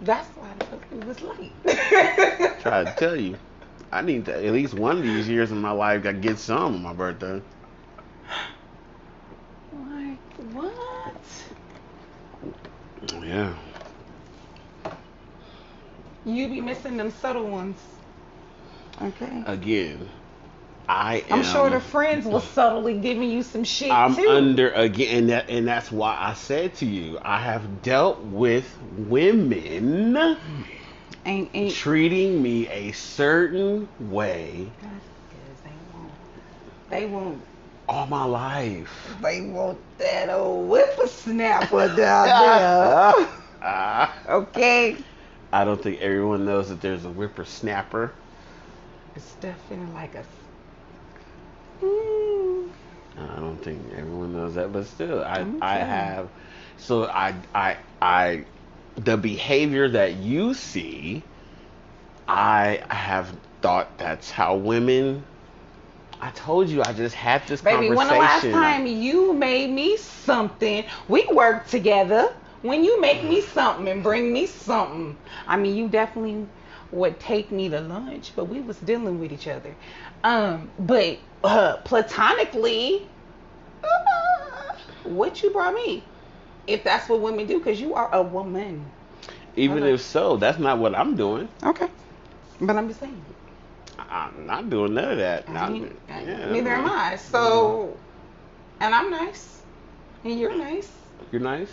Speaker 1: That's why the it was late. <laughs>
Speaker 2: Try to tell you, I need to at least one of these years in my life. I get some on my birthday.
Speaker 1: like, what?
Speaker 2: Yeah.
Speaker 1: You be missing them subtle ones. Okay.
Speaker 2: Again, I am.
Speaker 1: I'm sure the friends were subtly giving you some shit
Speaker 2: I'm
Speaker 1: too.
Speaker 2: under again, and that and that's why I said to you, I have dealt with women
Speaker 1: ain't ain't.
Speaker 2: treating me a certain way
Speaker 1: they won't. They won't.
Speaker 2: all my life.
Speaker 1: They want that old whippersnapper down <laughs> there. <laughs> Okay.
Speaker 2: I don't think everyone knows that there's a whippersnapper.
Speaker 1: It's definitely like a. Mm.
Speaker 2: I don't think everyone knows that, but still, I
Speaker 1: I'm
Speaker 2: I have. So I I I the behavior that you see, I have thought that's how women. I told you I just had this
Speaker 1: Baby,
Speaker 2: conversation.
Speaker 1: Baby, when the last time you made me something, we worked together. When you make me something and bring me something, I mean, you definitely would take me to lunch, but we was dealing with each other. Um, but uh, <laughs> platonically, uh, <laughs> what you brought me? If that's what women do, because you are a woman.
Speaker 2: Even if so, that's not what I'm doing.
Speaker 1: Okay. But I'm just saying.
Speaker 2: I'm not doing none of that.
Speaker 1: I
Speaker 2: Not-
Speaker 1: mean,
Speaker 2: yeah,
Speaker 1: neither am I. So, and I'm nice, and you're nice.
Speaker 2: You're nice.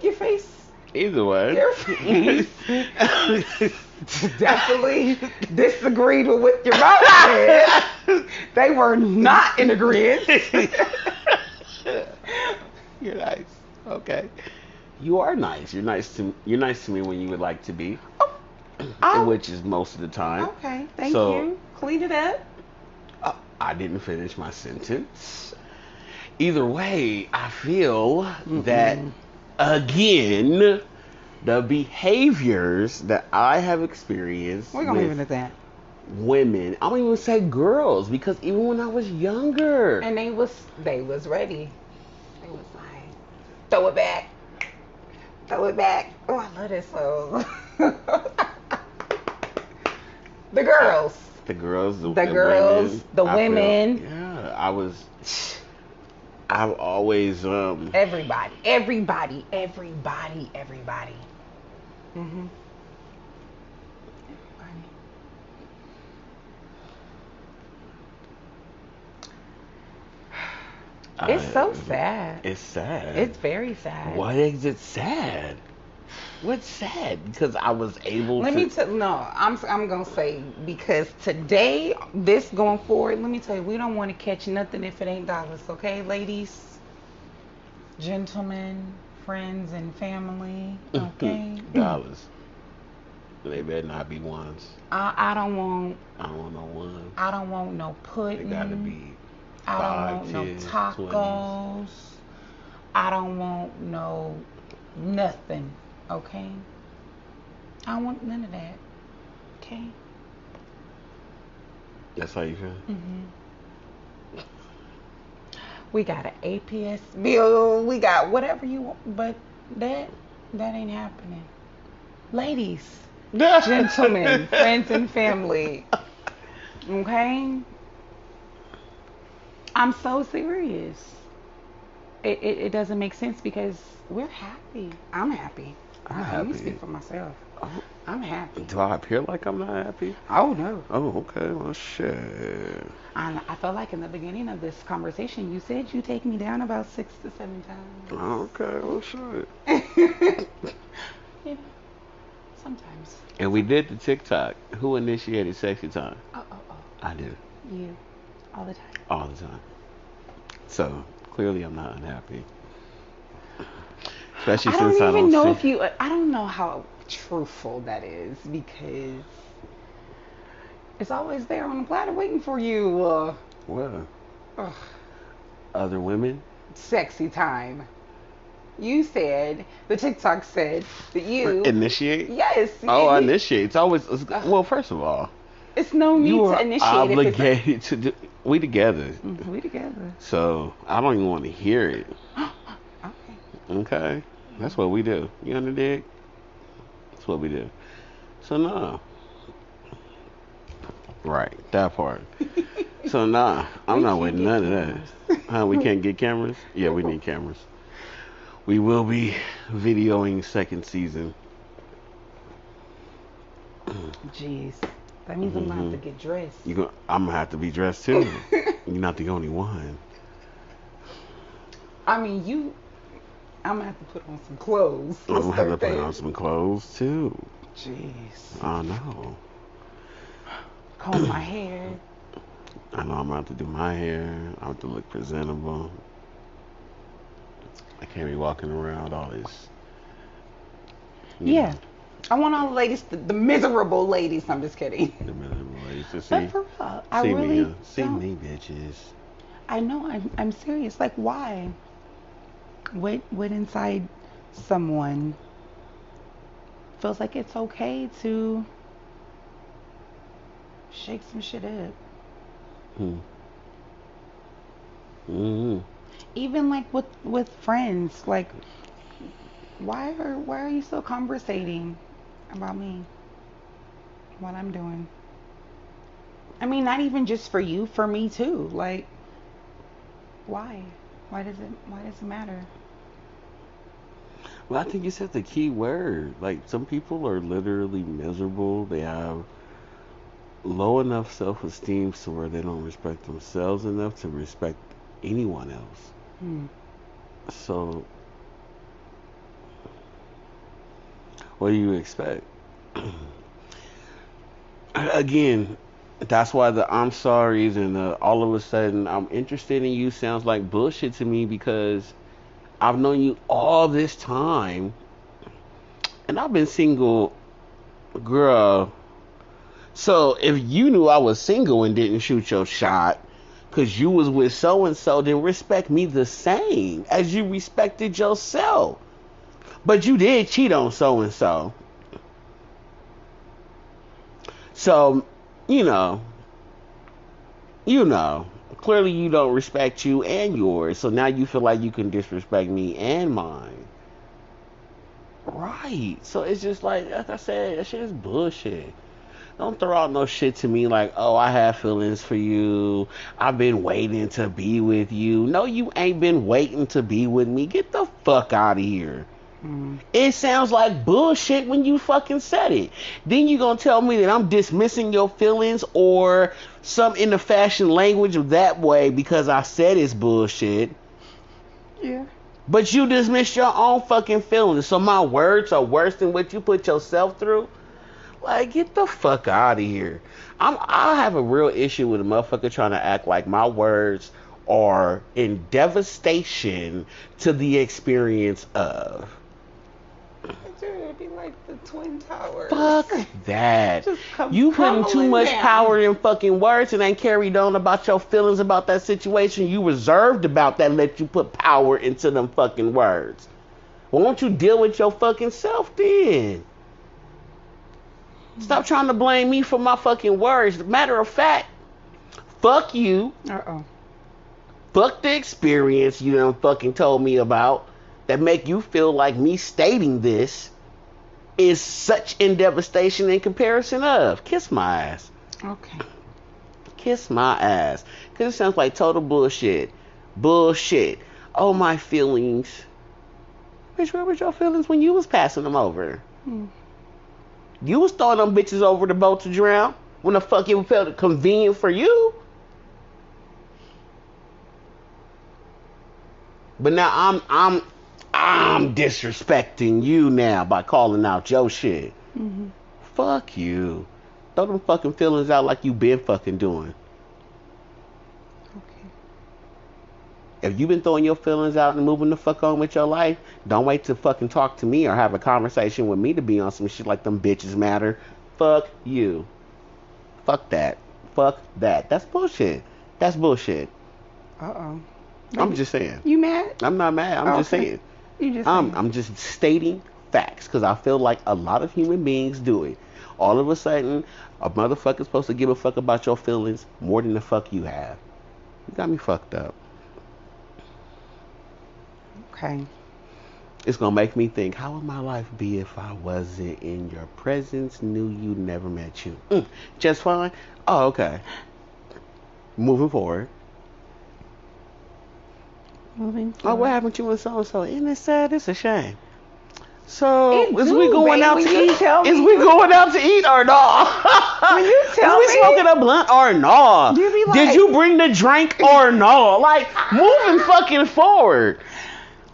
Speaker 1: Your face
Speaker 2: Either way.
Speaker 1: Your face. <laughs> <laughs> definitely disagreed with what your mother <laughs> said. They were not in agreement. <laughs>
Speaker 2: You're nice. Okay. You are nice. You're nice to you're nice to me when you would like to be,
Speaker 1: Oh,
Speaker 2: which is most of the time.
Speaker 1: okay, thank
Speaker 2: So-
Speaker 1: you. Clean it up.
Speaker 2: Uh, I didn't finish my sentence. either way, I feel that again, the behaviors that I have experienced
Speaker 1: We're gonna leave it at that.
Speaker 2: women, I don't even say girls, because even when I was younger,
Speaker 1: And they was they was ready. They was like, throw it back, throw it back. Oh, I love this song. <laughs> the girls.
Speaker 2: the girls, the,
Speaker 1: The girls,
Speaker 2: women,
Speaker 1: the
Speaker 2: I feel-
Speaker 1: women.
Speaker 2: yeah, I was. <sighs> I've always um.
Speaker 1: Everybody, everybody, everybody, everybody. Mm-hmm. It's so sad.
Speaker 2: It's sad.
Speaker 1: It's very sad.
Speaker 2: Why is it sad? What's sad? Because I was able to
Speaker 1: Let
Speaker 2: to.
Speaker 1: me tell no, I'm I'm gonna say because today, this going forward, let me tell you, we don't want to catch nothing if it ain't dollars, okay, ladies, gentlemen, friends, and family, <laughs> okay.
Speaker 2: dollars. They better not be ones.
Speaker 1: I I don't want
Speaker 2: I don't want no ones.
Speaker 1: I don't want no
Speaker 2: They
Speaker 1: pudding.
Speaker 2: gotta be
Speaker 1: I don't
Speaker 2: five,
Speaker 1: want no
Speaker 2: 10,
Speaker 1: tacos. I don't want no nothing, okay. I don't want none of that, okay.
Speaker 2: That's how you feel.
Speaker 1: hmm We got an APS bill. We got whatever you want, but that that ain't happening. Ladies, <laughs> gentlemen, friends, and family. Okay, I'm so serious. It, it it doesn't make sense because we're happy. I'm happy.
Speaker 2: I'm happy.
Speaker 1: Let me speak for myself. Oh. I'm happy.
Speaker 2: Do I appear like I'm not happy?
Speaker 1: Oh no.
Speaker 2: Oh, okay. Well, shit.
Speaker 1: I, I felt like in the beginning of this conversation, you said you take me down about six to seven times.
Speaker 2: Okay. Well, shit. <laughs>
Speaker 1: know, sometimes.
Speaker 2: And we did the TikTok. Who initiated sexy time?
Speaker 1: Oh, oh, oh.
Speaker 2: I did.
Speaker 1: You. All the time.
Speaker 2: All the time. So clearly, I'm not unhappy. Especially
Speaker 1: I don't
Speaker 2: since I
Speaker 1: even
Speaker 2: don't
Speaker 1: know if you. I don't know how truthful that is because it's always there on the platter waiting for you. Uh,
Speaker 2: Well,
Speaker 1: ugh,
Speaker 2: other women.
Speaker 1: sexy time. You said the TikTok said that you.
Speaker 2: initiate.
Speaker 1: yes.
Speaker 2: Oh, I
Speaker 1: you-
Speaker 2: initiate. It's always it's, well. First of all,
Speaker 1: It's no need
Speaker 2: you are
Speaker 1: to initiate
Speaker 2: obligated to do. We together,
Speaker 1: Mm, we together.
Speaker 2: so I don't even want to hear it. <gasps>
Speaker 1: Okay.
Speaker 2: Okay, that's what we do. You under dig? That's what we do. So no. Right, that part. So nah, I'm
Speaker 1: We
Speaker 2: not with
Speaker 1: get
Speaker 2: none of that. Huh? We can't get cameras? Yeah, we need cameras. We will be videoing second season.
Speaker 1: Jeez. That means I'm gonna have to
Speaker 2: Mhm.
Speaker 1: get dressed.
Speaker 2: You go, I'm gonna have to be dressed too. <laughs> You're not the only one.
Speaker 1: I mean, you. I'm gonna have to put on some clothes.
Speaker 2: I'm gonna have to put on some clothes too.
Speaker 1: Jeez.
Speaker 2: I know.
Speaker 1: Comb my hair. <clears throat>
Speaker 2: I know I'm gonna have to do my hair. I have to look presentable. I can't be walking around all this.
Speaker 1: Yeah.
Speaker 2: know,
Speaker 1: I want all the ladies, the, the miserable ladies. I'm just kidding.
Speaker 2: the ways to see.
Speaker 1: But for real, I
Speaker 2: see
Speaker 1: really
Speaker 2: uh, me, see
Speaker 1: don't-
Speaker 2: me, bitches.
Speaker 1: I know. I'm. I'm serious. Like, why? What? What inside someone feels like it's okay to shake some shit up?
Speaker 2: Hmm. hmm
Speaker 1: even like with with friends like why are why are you still conversating about me what i'm doing i mean not even just for you for me too like why why does it why does it matter
Speaker 2: Well, I think you said the key word. Like some people are literally miserable. They have low enough self-esteem to where they don't respect themselves enough to respect anyone else.
Speaker 1: hmm.
Speaker 2: So, what do you expect? <clears throat> Again, that's why the I'm sorry's and the all of a sudden I'm interested in you sounds like bullshit to me because I've known you all this time and I've been single, girl. So if you knew I was single and didn't shoot your shot, because you was with so and so, then respect me the same as you respected yourself. But you did cheat on so and so. So, you know, you know, clearly you don't respect you and yours. So now you feel like you can disrespect me and mine. Right. So it's just like, like I said, that shit is bullshit. Don't throw out no shit to me like, oh, I have feelings for you. I've been waiting to be with you. No, you ain't been waiting to be with me. Get the fuck out of here. Mm. It sounds like bullshit when you fucking said it. Then you gonna tell me that I'm dismissing your feelings or some in the fashion language of that way because I said it's bullshit.
Speaker 1: Yeah.
Speaker 2: But you dismiss your own fucking feelings. So my words are worse than what you put yourself through. Like, get the fuck out of here. I'm, I have a real issue with a motherfucker trying to act like my words are in devastation to the experience of.
Speaker 1: It'd be like the Twin Towers.
Speaker 2: Fuck <laughs> that. you putting too much down. power in fucking words and ain't carried on about your feelings about that situation. You reserved about that let you put power into them fucking words. Why don't you deal with your fucking self then? Stop trying to blame me for my fucking words. Matter of fact, fuck you.
Speaker 1: Uh oh.
Speaker 2: Fuck the experience you done fucking told me about that make you feel like me stating this is such in devastation in comparison of. Kiss my ass.
Speaker 1: Okay.
Speaker 2: Kiss my ass. Because it sounds like total bullshit. Bullshit. Oh, my feelings. Bitch, where was your feelings when you was passing them over? Hmm. You was throwing them bitches over the boat to drown when the fuck it felt convenient for you. But now I'm I'm I'm disrespecting you now by calling out your shit. Mm-hmm. Fuck you. Throw them fucking feelings out like you been fucking doing. Okay. If you've been throwing your feelings out and moving the fuck on with your life, don't wait to fucking talk to me or have a conversation with me to be on some shit like them bitches matter. Fuck you. Fuck that. Fuck that. That's bullshit. That's bullshit.
Speaker 1: Uh oh.
Speaker 2: I'm just saying.
Speaker 1: You mad?
Speaker 2: I'm not mad. I'm oh, just okay. saying.
Speaker 1: You just
Speaker 2: I'm, I'm just stating facts because I feel like a lot of human beings do it. All of a sudden, a motherfucker's supposed to give a fuck about your feelings more than the fuck you have. You got me fucked up.
Speaker 1: Okay.
Speaker 2: It's gonna make me think, how would my life be if I wasn't in your presence, knew you, never met you? Mm, just fine. Oh, okay. Moving forward.
Speaker 1: Moving.
Speaker 2: Oh, what happened to you and so and so? Isn't it sad? It's a shame. So it is do, we going babe, out to eat? Is we going out to eat or
Speaker 1: not? when you <laughs> tell
Speaker 2: is we
Speaker 1: me,
Speaker 2: smoking a blunt or not? Like, Did you bring the drink or not? Like moving fucking forward.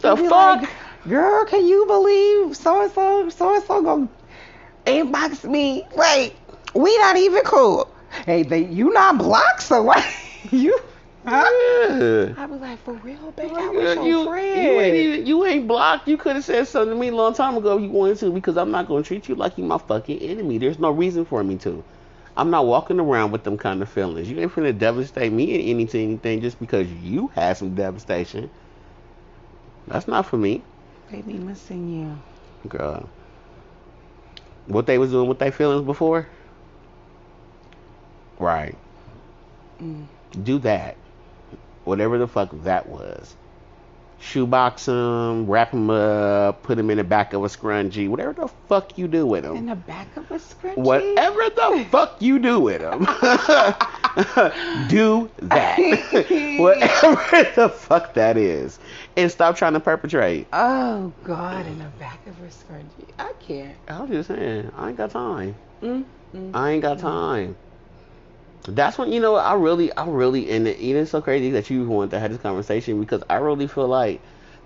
Speaker 2: The fuck? Like,
Speaker 1: Girl, can you believe so and so, so and so gonna inbox me? Wait, we not even cool. Hey, they, you not blocked, so what? <laughs> you. I was like, for real, baby, I was your
Speaker 2: you,
Speaker 1: friend.
Speaker 2: You ain't, even, you ain't blocked. You could have said something to me a long time ago if you wanted to, because I'm not going to treat you like you my fucking enemy. There's no reason for me to. I'm not walking around with them kind of feelings. You ain't finna devastate me in anything, anything just because you had some devastation. That's not for me.
Speaker 1: Baby missing you.
Speaker 2: Girl. What they was doing with their feelings before? Right. Mm. Do that. Whatever the fuck that was shoebox them, wrap them up, put them in the back of a scrunchie, whatever the fuck you do with them.
Speaker 1: In the back of a scrunchie?
Speaker 2: Whatever the <laughs> fuck you do with them. <laughs> do that. <laughs> whatever the fuck that is. And stop trying to perpetrate.
Speaker 1: Oh, God, in the back of a scrunchie. I can't. I
Speaker 2: was just saying, I ain't got time. Mm, mm, I ain't got time. That's when you know I really, I really, and it's so crazy that you want to have this conversation because I really feel like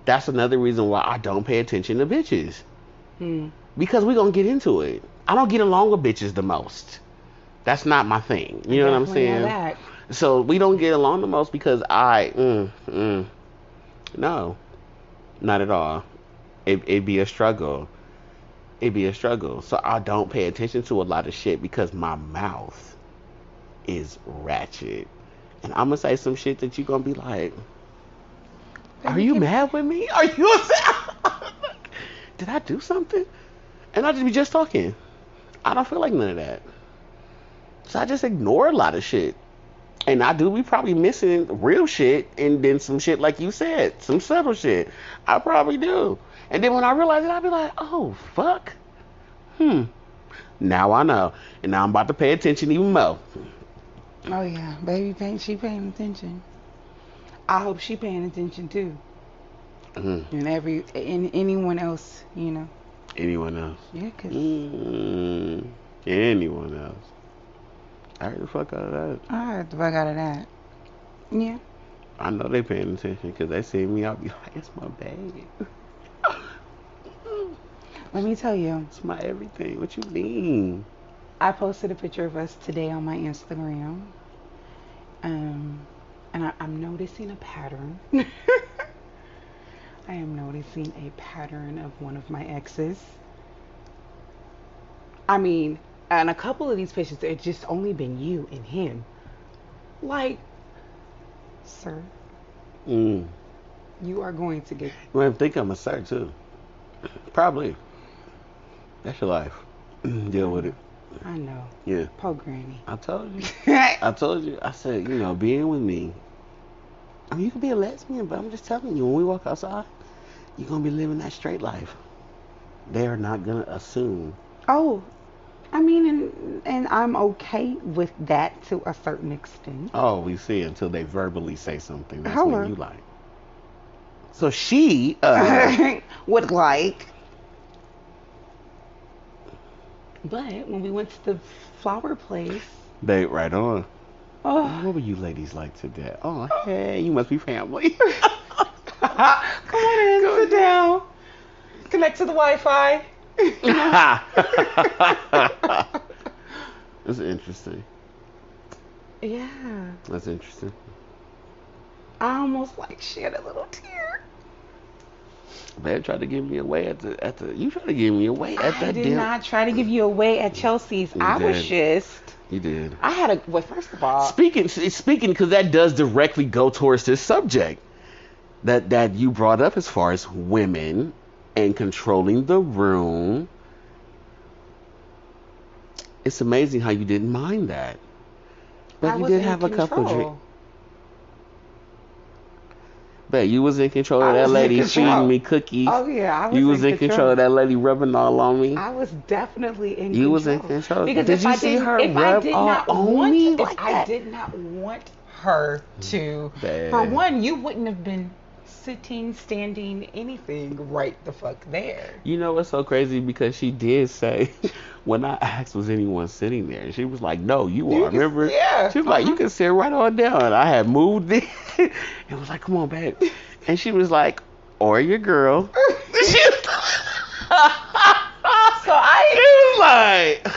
Speaker 2: that's another reason why I don't pay attention to bitches. Hmm. Because we're gonna get into it. I don't get along with bitches the most. That's not my thing. You know what I'm saying? So we don't get along the most because I, mm, mm, no, not at all. It, it'd be a struggle. It'd be a struggle. So I don't pay attention to a lot of shit because my mouth is ratchet. and I'm gonna say some shit that you're gonna be like, "Are you mad with me? Are you <laughs> upset? Did I do something?" And I just be just talking. I don't feel like none of that. So I just ignore a lot of shit. And I do be probably missing real shit and then some shit like you said, some subtle shit. I probably do. And then when I realize it, I'll be like, oh, fuck. Hmm. Now I know. And now I'm about to pay attention even more.
Speaker 1: Oh yeah, baby, paying she paying attention. I hope she paying attention too,
Speaker 2: Mm.
Speaker 1: and every and anyone else, you know.
Speaker 2: Anyone else?
Speaker 1: Yeah, 'cause
Speaker 2: Mm. Anyone else? I heard the fuck out of that.
Speaker 1: I heard the fuck out of that. Yeah.
Speaker 2: I know they paying attention because they see me. I'll be like, it's my baby.
Speaker 1: Let me tell you,
Speaker 2: It's my everything. What you mean?
Speaker 1: I posted a picture of us today on my Instagram. Um, and I, I'm noticing a pattern. <laughs> I am noticing a pattern of one of my exes. I mean, and a couple of these pictures, it's just only been you and him. Like, sir,
Speaker 2: Mm.
Speaker 1: you are going to get.
Speaker 2: You might think I'm a sir too. Probably. That's your life. <clears throat> Deal with it.
Speaker 1: I know.
Speaker 2: Yeah.
Speaker 1: Po granny.
Speaker 2: I told you. I told you. I said, you know, being with me. I mean, you could be a lesbian, but I'm just telling you, when we walk outside, you're gonna be living that straight life. They are not gonna assume.
Speaker 1: oh, I mean, and and I'm okay with that to a certain extent.
Speaker 2: Oh, we see until they verbally say something. That's
Speaker 1: Hold
Speaker 2: when
Speaker 1: on.
Speaker 2: you like. So she, uh, <laughs>
Speaker 1: would like. But when we went to the flower place,
Speaker 2: they right on.
Speaker 1: oh,
Speaker 2: What were you ladies like today? Oh, hey, you must be family. <laughs>
Speaker 1: come on in, sit down, connect to the Wi-Fi. <laughs>
Speaker 2: That's interesting.
Speaker 1: yeah,
Speaker 2: That's interesting.
Speaker 1: I almost like shed a little tear.
Speaker 2: Man tried to give me away at the at the. You tried to give me away at the
Speaker 1: I
Speaker 2: that
Speaker 1: did
Speaker 2: damn.
Speaker 1: not try to give you away at Chelsea's. I was just.
Speaker 2: You did.
Speaker 1: I had a. Well, first of all,
Speaker 2: Speaking, speaking, because that does directly go towards this subject that that you brought up as far as women and controlling the room. It's amazing how you didn't mind that, but
Speaker 1: I
Speaker 2: you did have a couple
Speaker 1: control.
Speaker 2: drinks. You was in control of that lady feeding me cookies.
Speaker 1: Oh yeah, I was.
Speaker 2: you was in control. of that lady rubbing all on me.
Speaker 1: I was definitely in control.
Speaker 2: You
Speaker 1: control.
Speaker 2: was in control.
Speaker 1: Because
Speaker 2: Did
Speaker 1: if
Speaker 2: you
Speaker 1: I
Speaker 2: see her
Speaker 1: if I
Speaker 2: rub
Speaker 1: did
Speaker 2: all
Speaker 1: not
Speaker 2: on
Speaker 1: want,
Speaker 2: me
Speaker 1: if
Speaker 2: like
Speaker 1: I
Speaker 2: that?
Speaker 1: did not want her to,
Speaker 2: Bad.
Speaker 1: for one, you wouldn't have been sitting, standing, anything right the fuck there.
Speaker 2: You know what's so crazy? Because she did say, <laughs> when I asked, was anyone sitting there? And she was like, no, you
Speaker 1: You
Speaker 2: are.
Speaker 1: can-
Speaker 2: Remember?
Speaker 1: yeah,
Speaker 2: She was like, you
Speaker 1: uh-huh.
Speaker 2: can sit right on down. I had moved in <laughs> and was like, come on, babe. And she was like, or your girl. <laughs>
Speaker 1: So I,
Speaker 2: was like,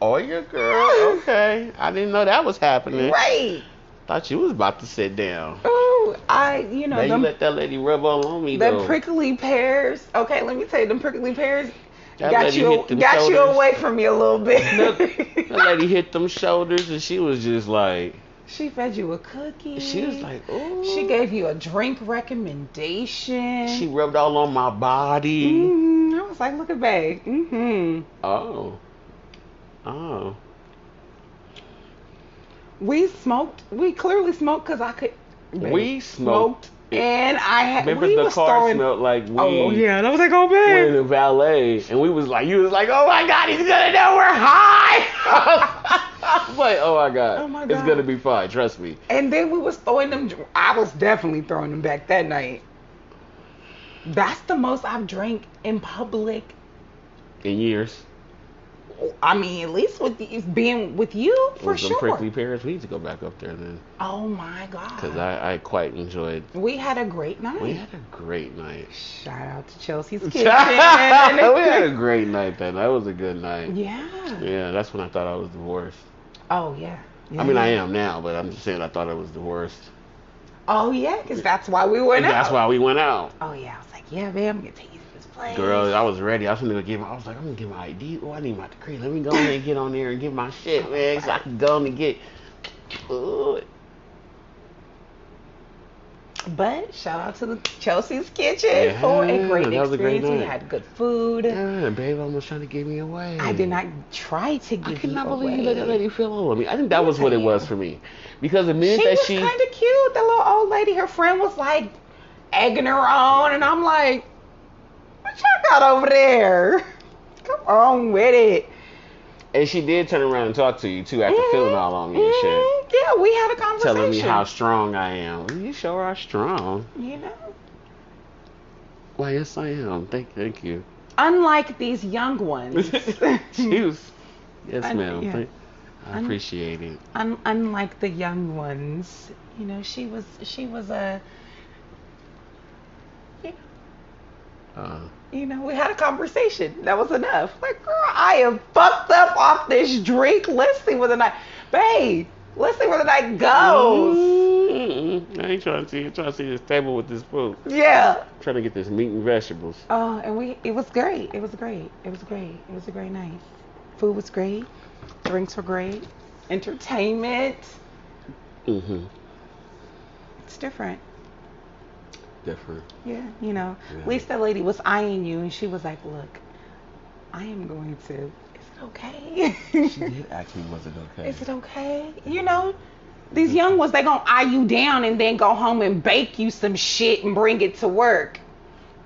Speaker 2: or your girl. Okay. I didn't know that was happening.
Speaker 1: right.
Speaker 2: Thought you was about to sit down.
Speaker 1: Oh, I, you know,
Speaker 2: Now you let that lady rub all on me,
Speaker 1: them
Speaker 2: though.
Speaker 1: prickly pears. Okay, let me tell you, them prickly pears
Speaker 2: That
Speaker 1: got you,
Speaker 2: them
Speaker 1: got you away from me a little bit. <laughs>
Speaker 2: that lady hit them shoulders and she was just like,
Speaker 1: she fed you a cookie.
Speaker 2: she was like, ooh.
Speaker 1: She gave you a drink recommendation.
Speaker 2: She rubbed all on my body.
Speaker 1: Mm, I was like, look at babe. hmm
Speaker 2: Oh. Oh.
Speaker 1: We smoked. We clearly smoked because I could.
Speaker 2: We smoked.
Speaker 1: and I had.
Speaker 2: Remember
Speaker 1: we
Speaker 2: the car
Speaker 1: throwing,
Speaker 2: smelled like oh, weed.
Speaker 1: Oh yeah, and I was like, oh
Speaker 2: We're in the valet, and we was like, you was like, oh my god, he's gonna know we're high. <laughs> I was like, oh my god,
Speaker 1: Oh my
Speaker 2: it's
Speaker 1: God.
Speaker 2: gonna be fine. Trust me.
Speaker 1: And then we was throwing them. I was definitely throwing them back that night. That's the most I've drank in public.
Speaker 2: In years,
Speaker 1: I mean, at least with the, being with you for
Speaker 2: with some
Speaker 1: sure.
Speaker 2: prickly pears, we need to go back up there then,
Speaker 1: Oh my god.
Speaker 2: because I, I quite enjoyed.
Speaker 1: we had a great night.
Speaker 2: We had a great night.
Speaker 1: Shout out to Chelsea's <laughs>
Speaker 2: kids.
Speaker 1: we
Speaker 2: had a great night then. that night. It was a good night.
Speaker 1: yeah.
Speaker 2: Yeah, that's when I thought I was divorced.
Speaker 1: Oh yeah.
Speaker 2: I mean, I am now, but I'm just saying I thought I was divorced.
Speaker 1: Oh yeah, because that's why we went
Speaker 2: And that's
Speaker 1: out.
Speaker 2: why we went out.
Speaker 1: Oh yeah, I was like, yeah, babe, I'm gonna take you to this place.
Speaker 2: Girl, I was ready. I was gonna get my. I was like, I'm gonna get my ID. Oh, I need my degree. Let me go in and get on there and get my shit, man, so I can go in and get. Ooh.
Speaker 1: But shout out to the Chelsea's Kitchen
Speaker 2: Yeah,
Speaker 1: for a great
Speaker 2: that was a great
Speaker 1: experience. we had good food.
Speaker 2: Yeah, babe almost trying to give me away.
Speaker 1: I did not try to give
Speaker 2: I
Speaker 1: you
Speaker 2: cannot
Speaker 1: away.
Speaker 2: believe you let that lady feel all of me. I think that was what it was for me, because the minute
Speaker 1: She
Speaker 2: that
Speaker 1: was
Speaker 2: she,
Speaker 1: kind of cute. The little old lady, her friend was like egging her on, and I'm like, what y'all over there? Come on with it.
Speaker 2: and she did turn around and talk to you too after feeling all on me and shit,
Speaker 1: Mhm. Yeah, we had a conversation.
Speaker 2: telling me how strong I am. You sure are strong.
Speaker 1: you know.
Speaker 2: Why, yes, I am. Thank, thank you.
Speaker 1: Unlike these young ones. <laughs>
Speaker 2: was, yes,
Speaker 1: Un-
Speaker 2: ma'am.
Speaker 1: yeah.
Speaker 2: I appreciate it.
Speaker 1: Un- unlike the young ones, you know, she was she was a
Speaker 2: Uh,
Speaker 1: you know, we had a conversation. That was enough. Like, girl, I am fucked up off this drink. Let's see where the night, babe. Let's see where the night goes.
Speaker 2: mm-mm. I ain't trying to see. I'm trying to see this table with this food.
Speaker 1: Yeah.
Speaker 2: trying to get this meat and vegetables.
Speaker 1: Oh, and we it was great. It was great. It was great. It was a great night. Food was great. Drinks were great. Entertainment.
Speaker 2: Mm-hmm.
Speaker 1: It's different.
Speaker 2: Different.
Speaker 1: Yeah, you know.
Speaker 2: Yeah.
Speaker 1: At least that lady was eyeing you, and she was like, "Look, I am going to. Is it okay?
Speaker 2: She did ask me, was it okay?
Speaker 1: Is it okay? You know, these young ones they gonna eye you down and then go home and bake you some shit and bring it to work.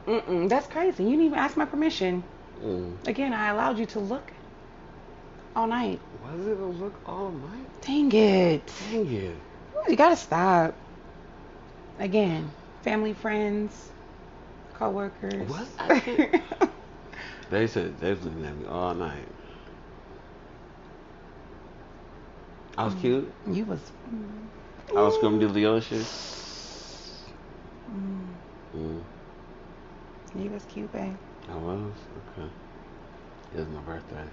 Speaker 1: Mm-mm, that's crazy. You didn't even ask my permission.
Speaker 2: Mm.
Speaker 1: Again, I allowed you to look all night.
Speaker 2: Was it a look all night?
Speaker 1: Dang it.
Speaker 2: Dang it.
Speaker 1: You gotta stop. Again, family, friends, coworkers.
Speaker 2: What? <laughs> They said they was looking at me all night. I was cute.
Speaker 1: you was.
Speaker 2: I was the other shit.
Speaker 1: Mm,
Speaker 2: Mm.
Speaker 1: you was cute, babe.
Speaker 2: I was okay. It was my birthday.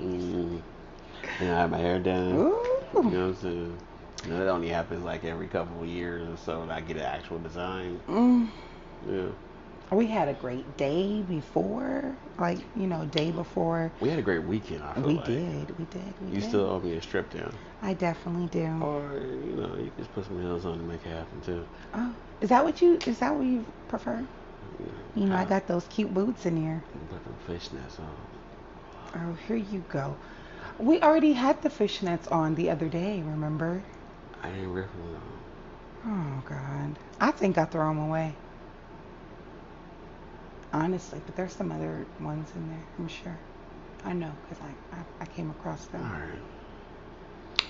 Speaker 2: Mm. And I had my hair done.
Speaker 1: Ooh.
Speaker 2: You know what I'm saying? You know, that only happens like every couple of years or so that I get an actual design.
Speaker 1: Mm.
Speaker 2: Yeah.
Speaker 1: We had a great day before, like you know, day before.
Speaker 2: We had a great weekend, I feel
Speaker 1: We
Speaker 2: like.
Speaker 1: did, we did, we
Speaker 2: You
Speaker 1: did.
Speaker 2: still owe me a strip down.
Speaker 1: I definitely do.
Speaker 2: Or, you know, you can just put some heels on to make it happen too.
Speaker 1: Oh, is that what you? Is that what you prefer? You know, I
Speaker 2: Uh,
Speaker 1: got those cute boots in here.
Speaker 2: Put them fishnets on.
Speaker 1: Oh, here you go. We already had the fishnets on the other day. Remember?
Speaker 2: I ain't ripping them
Speaker 1: Oh God, I think I throw them away. Honestly, but there's some other ones in there. I'm sure. I know because I, I I came across them.
Speaker 2: Alright.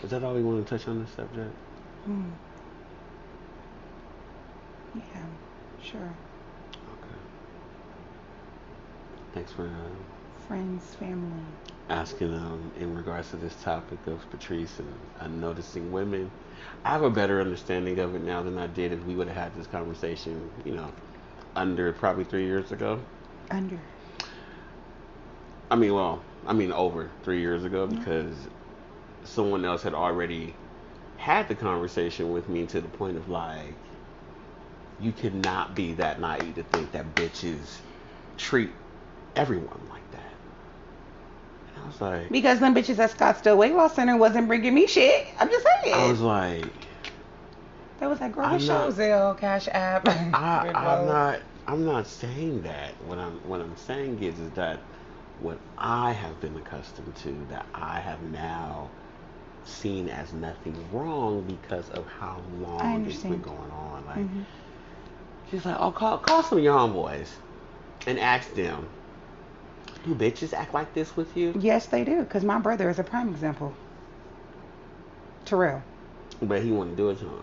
Speaker 2: Is that all we want to touch on this subject?
Speaker 1: Hmm. Yeah, sure.
Speaker 2: Okay. Thanks for uh,
Speaker 1: Friends, family.
Speaker 2: Asking um, in regards to this topic of Patrice and uh, noticing women. I have a better understanding of it now than I did if we would have had this conversation, you know, under probably three years ago.
Speaker 1: Under.
Speaker 2: I mean, well, I mean over three years ago because someone else had already had the conversation with me to the point of like, you cannot be that naive to think that bitches treat everyone like that. And I was like,
Speaker 1: Because them bitches at Scottsdale Weight Loss Center wasn't bringing me shit. I'm just saying.
Speaker 2: I was like,
Speaker 1: that was like, girl
Speaker 2: I'm not-
Speaker 1: Zelle, Cash App.
Speaker 2: I, <laughs> I'm not. I'm not saying that. What I'm what I'm saying is is that what I have been accustomed to, that I have now seen as nothing wrong because of how long it's been going on. Like
Speaker 1: Mhm.
Speaker 2: she's like, oh, call call some of your homeboys and ask them. Do bitches act like this with you?
Speaker 1: Yes, they do. Because my brother is a prime example. Terrell.
Speaker 2: But he wouldn't do it to him.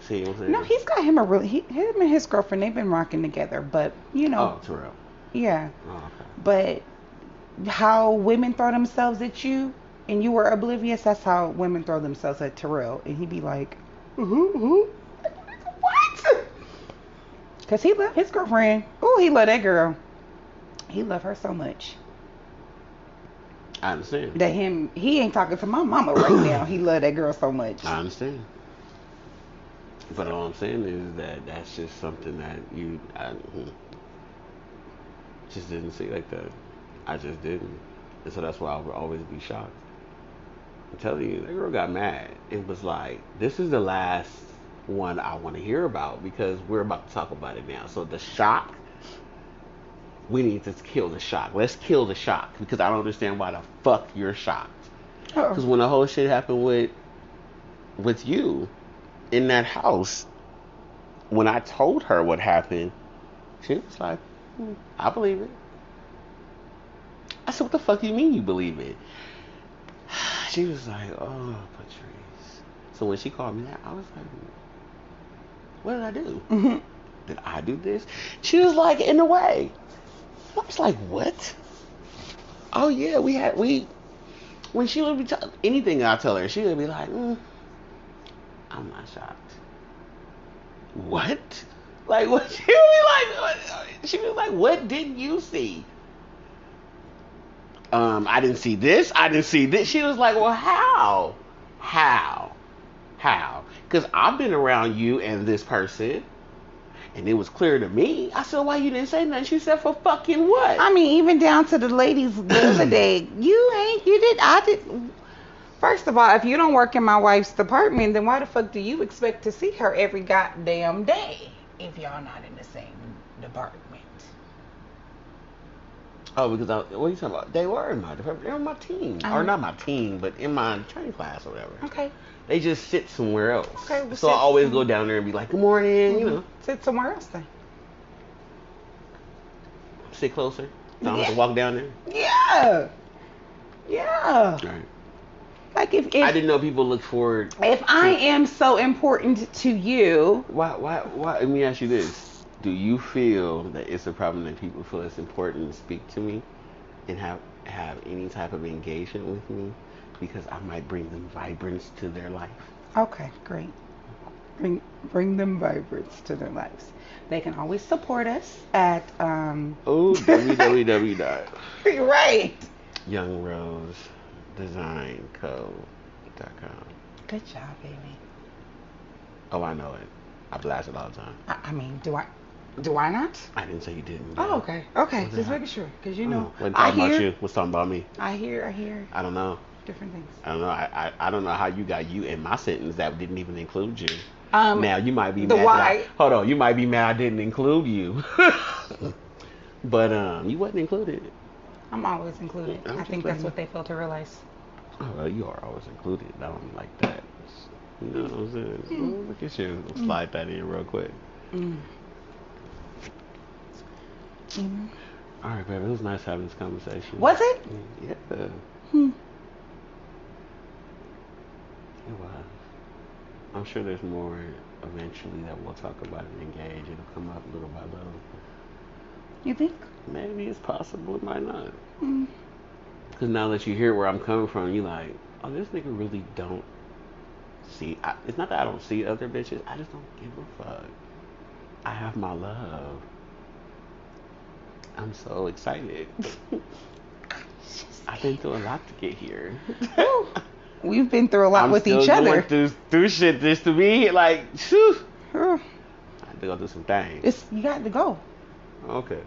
Speaker 2: See what I'm saying?
Speaker 1: No, he's got him a really. He, him and his girlfriend, they've been rocking together. But you know,
Speaker 2: Oh, Terrell.
Speaker 1: yeah.
Speaker 2: Oh, okay.
Speaker 1: But how women throw themselves at you, and you were oblivious. That's how women throw themselves at Terrell, and he'd be like, "Who? <laughs> What?" Because he loved his girlfriend. Oh, he loved that girl. He loved her so much
Speaker 2: I understand.
Speaker 1: that him he ain't talking to my mama right <coughs> now. He loved that girl so much.
Speaker 2: I understand. But all I'm saying is that that's just something that you I, hmm, just didn't see like that. I just didn't, and so that's why I would always be shocked. I'm telling you, that girl got mad. It was like, this is the last one I want to hear about because we're about to talk about it now. So the shock, we need to kill the shock. Let's kill the shock because I don't understand why the fuck you're shocked. Because when the whole shit happened with with you in that house, when I told her what happened, she was like, "Hmm, I believe it. I said, what the fuck do you mean you believe it? <sighs> She was like, oh, Patrice. So when she called me that, I was like, what did I do?
Speaker 1: Mhm.
Speaker 2: Did I do this? She was like, in a way. I was like, what? Oh yeah, we had we. When she would be t- anything I tell her, she would be like, mm, I'm not shocked. What? Like <laughs> what? She would be like, she was like, what did you see? Um, I didn't see this. I didn't see this. She was like, well, how? How? How? Because I've been around you and this person, and it was clear to me. I said, why you didn't say nothing? She said, for fucking what?
Speaker 1: I mean, even down to the ladies the other <clears throat> day. You ain't. You did. I did. First of all, if you don't work in my wife's department, then why the fuck do you expect to see her every goddamn day if y'all not in the same department?
Speaker 2: Oh, because I, what are you talking about? They were in my department. They were on my team, or not my team, but in my training class or whatever.
Speaker 1: Okay.
Speaker 2: They just sit somewhere else.
Speaker 1: Okay, well,
Speaker 2: so I always go down there and be like, "Good morning," you mm-hmm. know,
Speaker 1: Sit somewhere else then.
Speaker 2: sit closer. So I don't have to walk down there.
Speaker 1: Yeah. Yeah.
Speaker 2: Right.
Speaker 1: Like if
Speaker 2: I didn't know people look forward.
Speaker 1: if I am so important to you,
Speaker 2: Why? Why? Why? Let me ask you this: Do you feel that it's a problem that people feel it's important to speak to me and have have any type of engagement with me because I might bring them vibrance to their life?
Speaker 1: okay, great. Bring bring them vibrance to their lives. They can always support us at um.
Speaker 2: Oh, www. dot <laughs>
Speaker 1: right.
Speaker 2: youngrose.designco.com.
Speaker 1: Good job, baby.
Speaker 2: Oh, I know it. I blast it all the time.
Speaker 1: I, I mean, do I do I not?
Speaker 2: I didn't say you didn't.
Speaker 1: Oh, okay, okay. Just making sure, because you
Speaker 2: Oh,
Speaker 1: know,
Speaker 2: wasn't
Speaker 1: I
Speaker 2: talking about
Speaker 1: hear,
Speaker 2: you. Was talking about me.
Speaker 1: I hear, I hear
Speaker 2: I don't know.
Speaker 1: Different things.
Speaker 2: I don't know. I, I, I don't know how you got you in my sentence that didn't even include you.
Speaker 1: Um,
Speaker 2: now you might be
Speaker 1: the
Speaker 2: mad. that I- hold on, you might be mad I didn't include you. <laughs> but um, you wasn't included.
Speaker 1: I'm always included.
Speaker 2: I'm
Speaker 1: I think that's what they fail to realize.
Speaker 2: Oh, well, you are always included. I don't like that. You know what I'm saying? Oh, look at you. Slide that in real quick.
Speaker 1: Mm.
Speaker 2: All right, baby. It was nice having this conversation.
Speaker 1: Was it?
Speaker 2: Yeah. It
Speaker 1: Hmm.
Speaker 2: was. I'm sure there's more eventually that we'll talk about and engage. It'll come up little by little.
Speaker 1: You think?
Speaker 2: Maybe it's possible. It might not.
Speaker 1: Mm.
Speaker 2: Because now that you hear where I'm coming from, you like, oh, this nigga really don't see. I, it's not that I don't see other bitches. I just don't give a fuck. I have my love. I'm so excited. <laughs> I've been through a lot to get here. <laughs>
Speaker 1: Woo. We've been through a lot
Speaker 2: I'm
Speaker 1: with
Speaker 2: still
Speaker 1: each
Speaker 2: going
Speaker 1: other.
Speaker 2: Through, through shit just to be here. Like, whew.
Speaker 1: Huh.
Speaker 2: I have to go through some things.
Speaker 1: It's you got to go.
Speaker 2: Okay.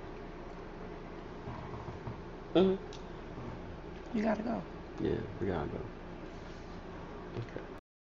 Speaker 2: hmm
Speaker 1: You got to go.
Speaker 2: Yeah, we gotta go. Okay.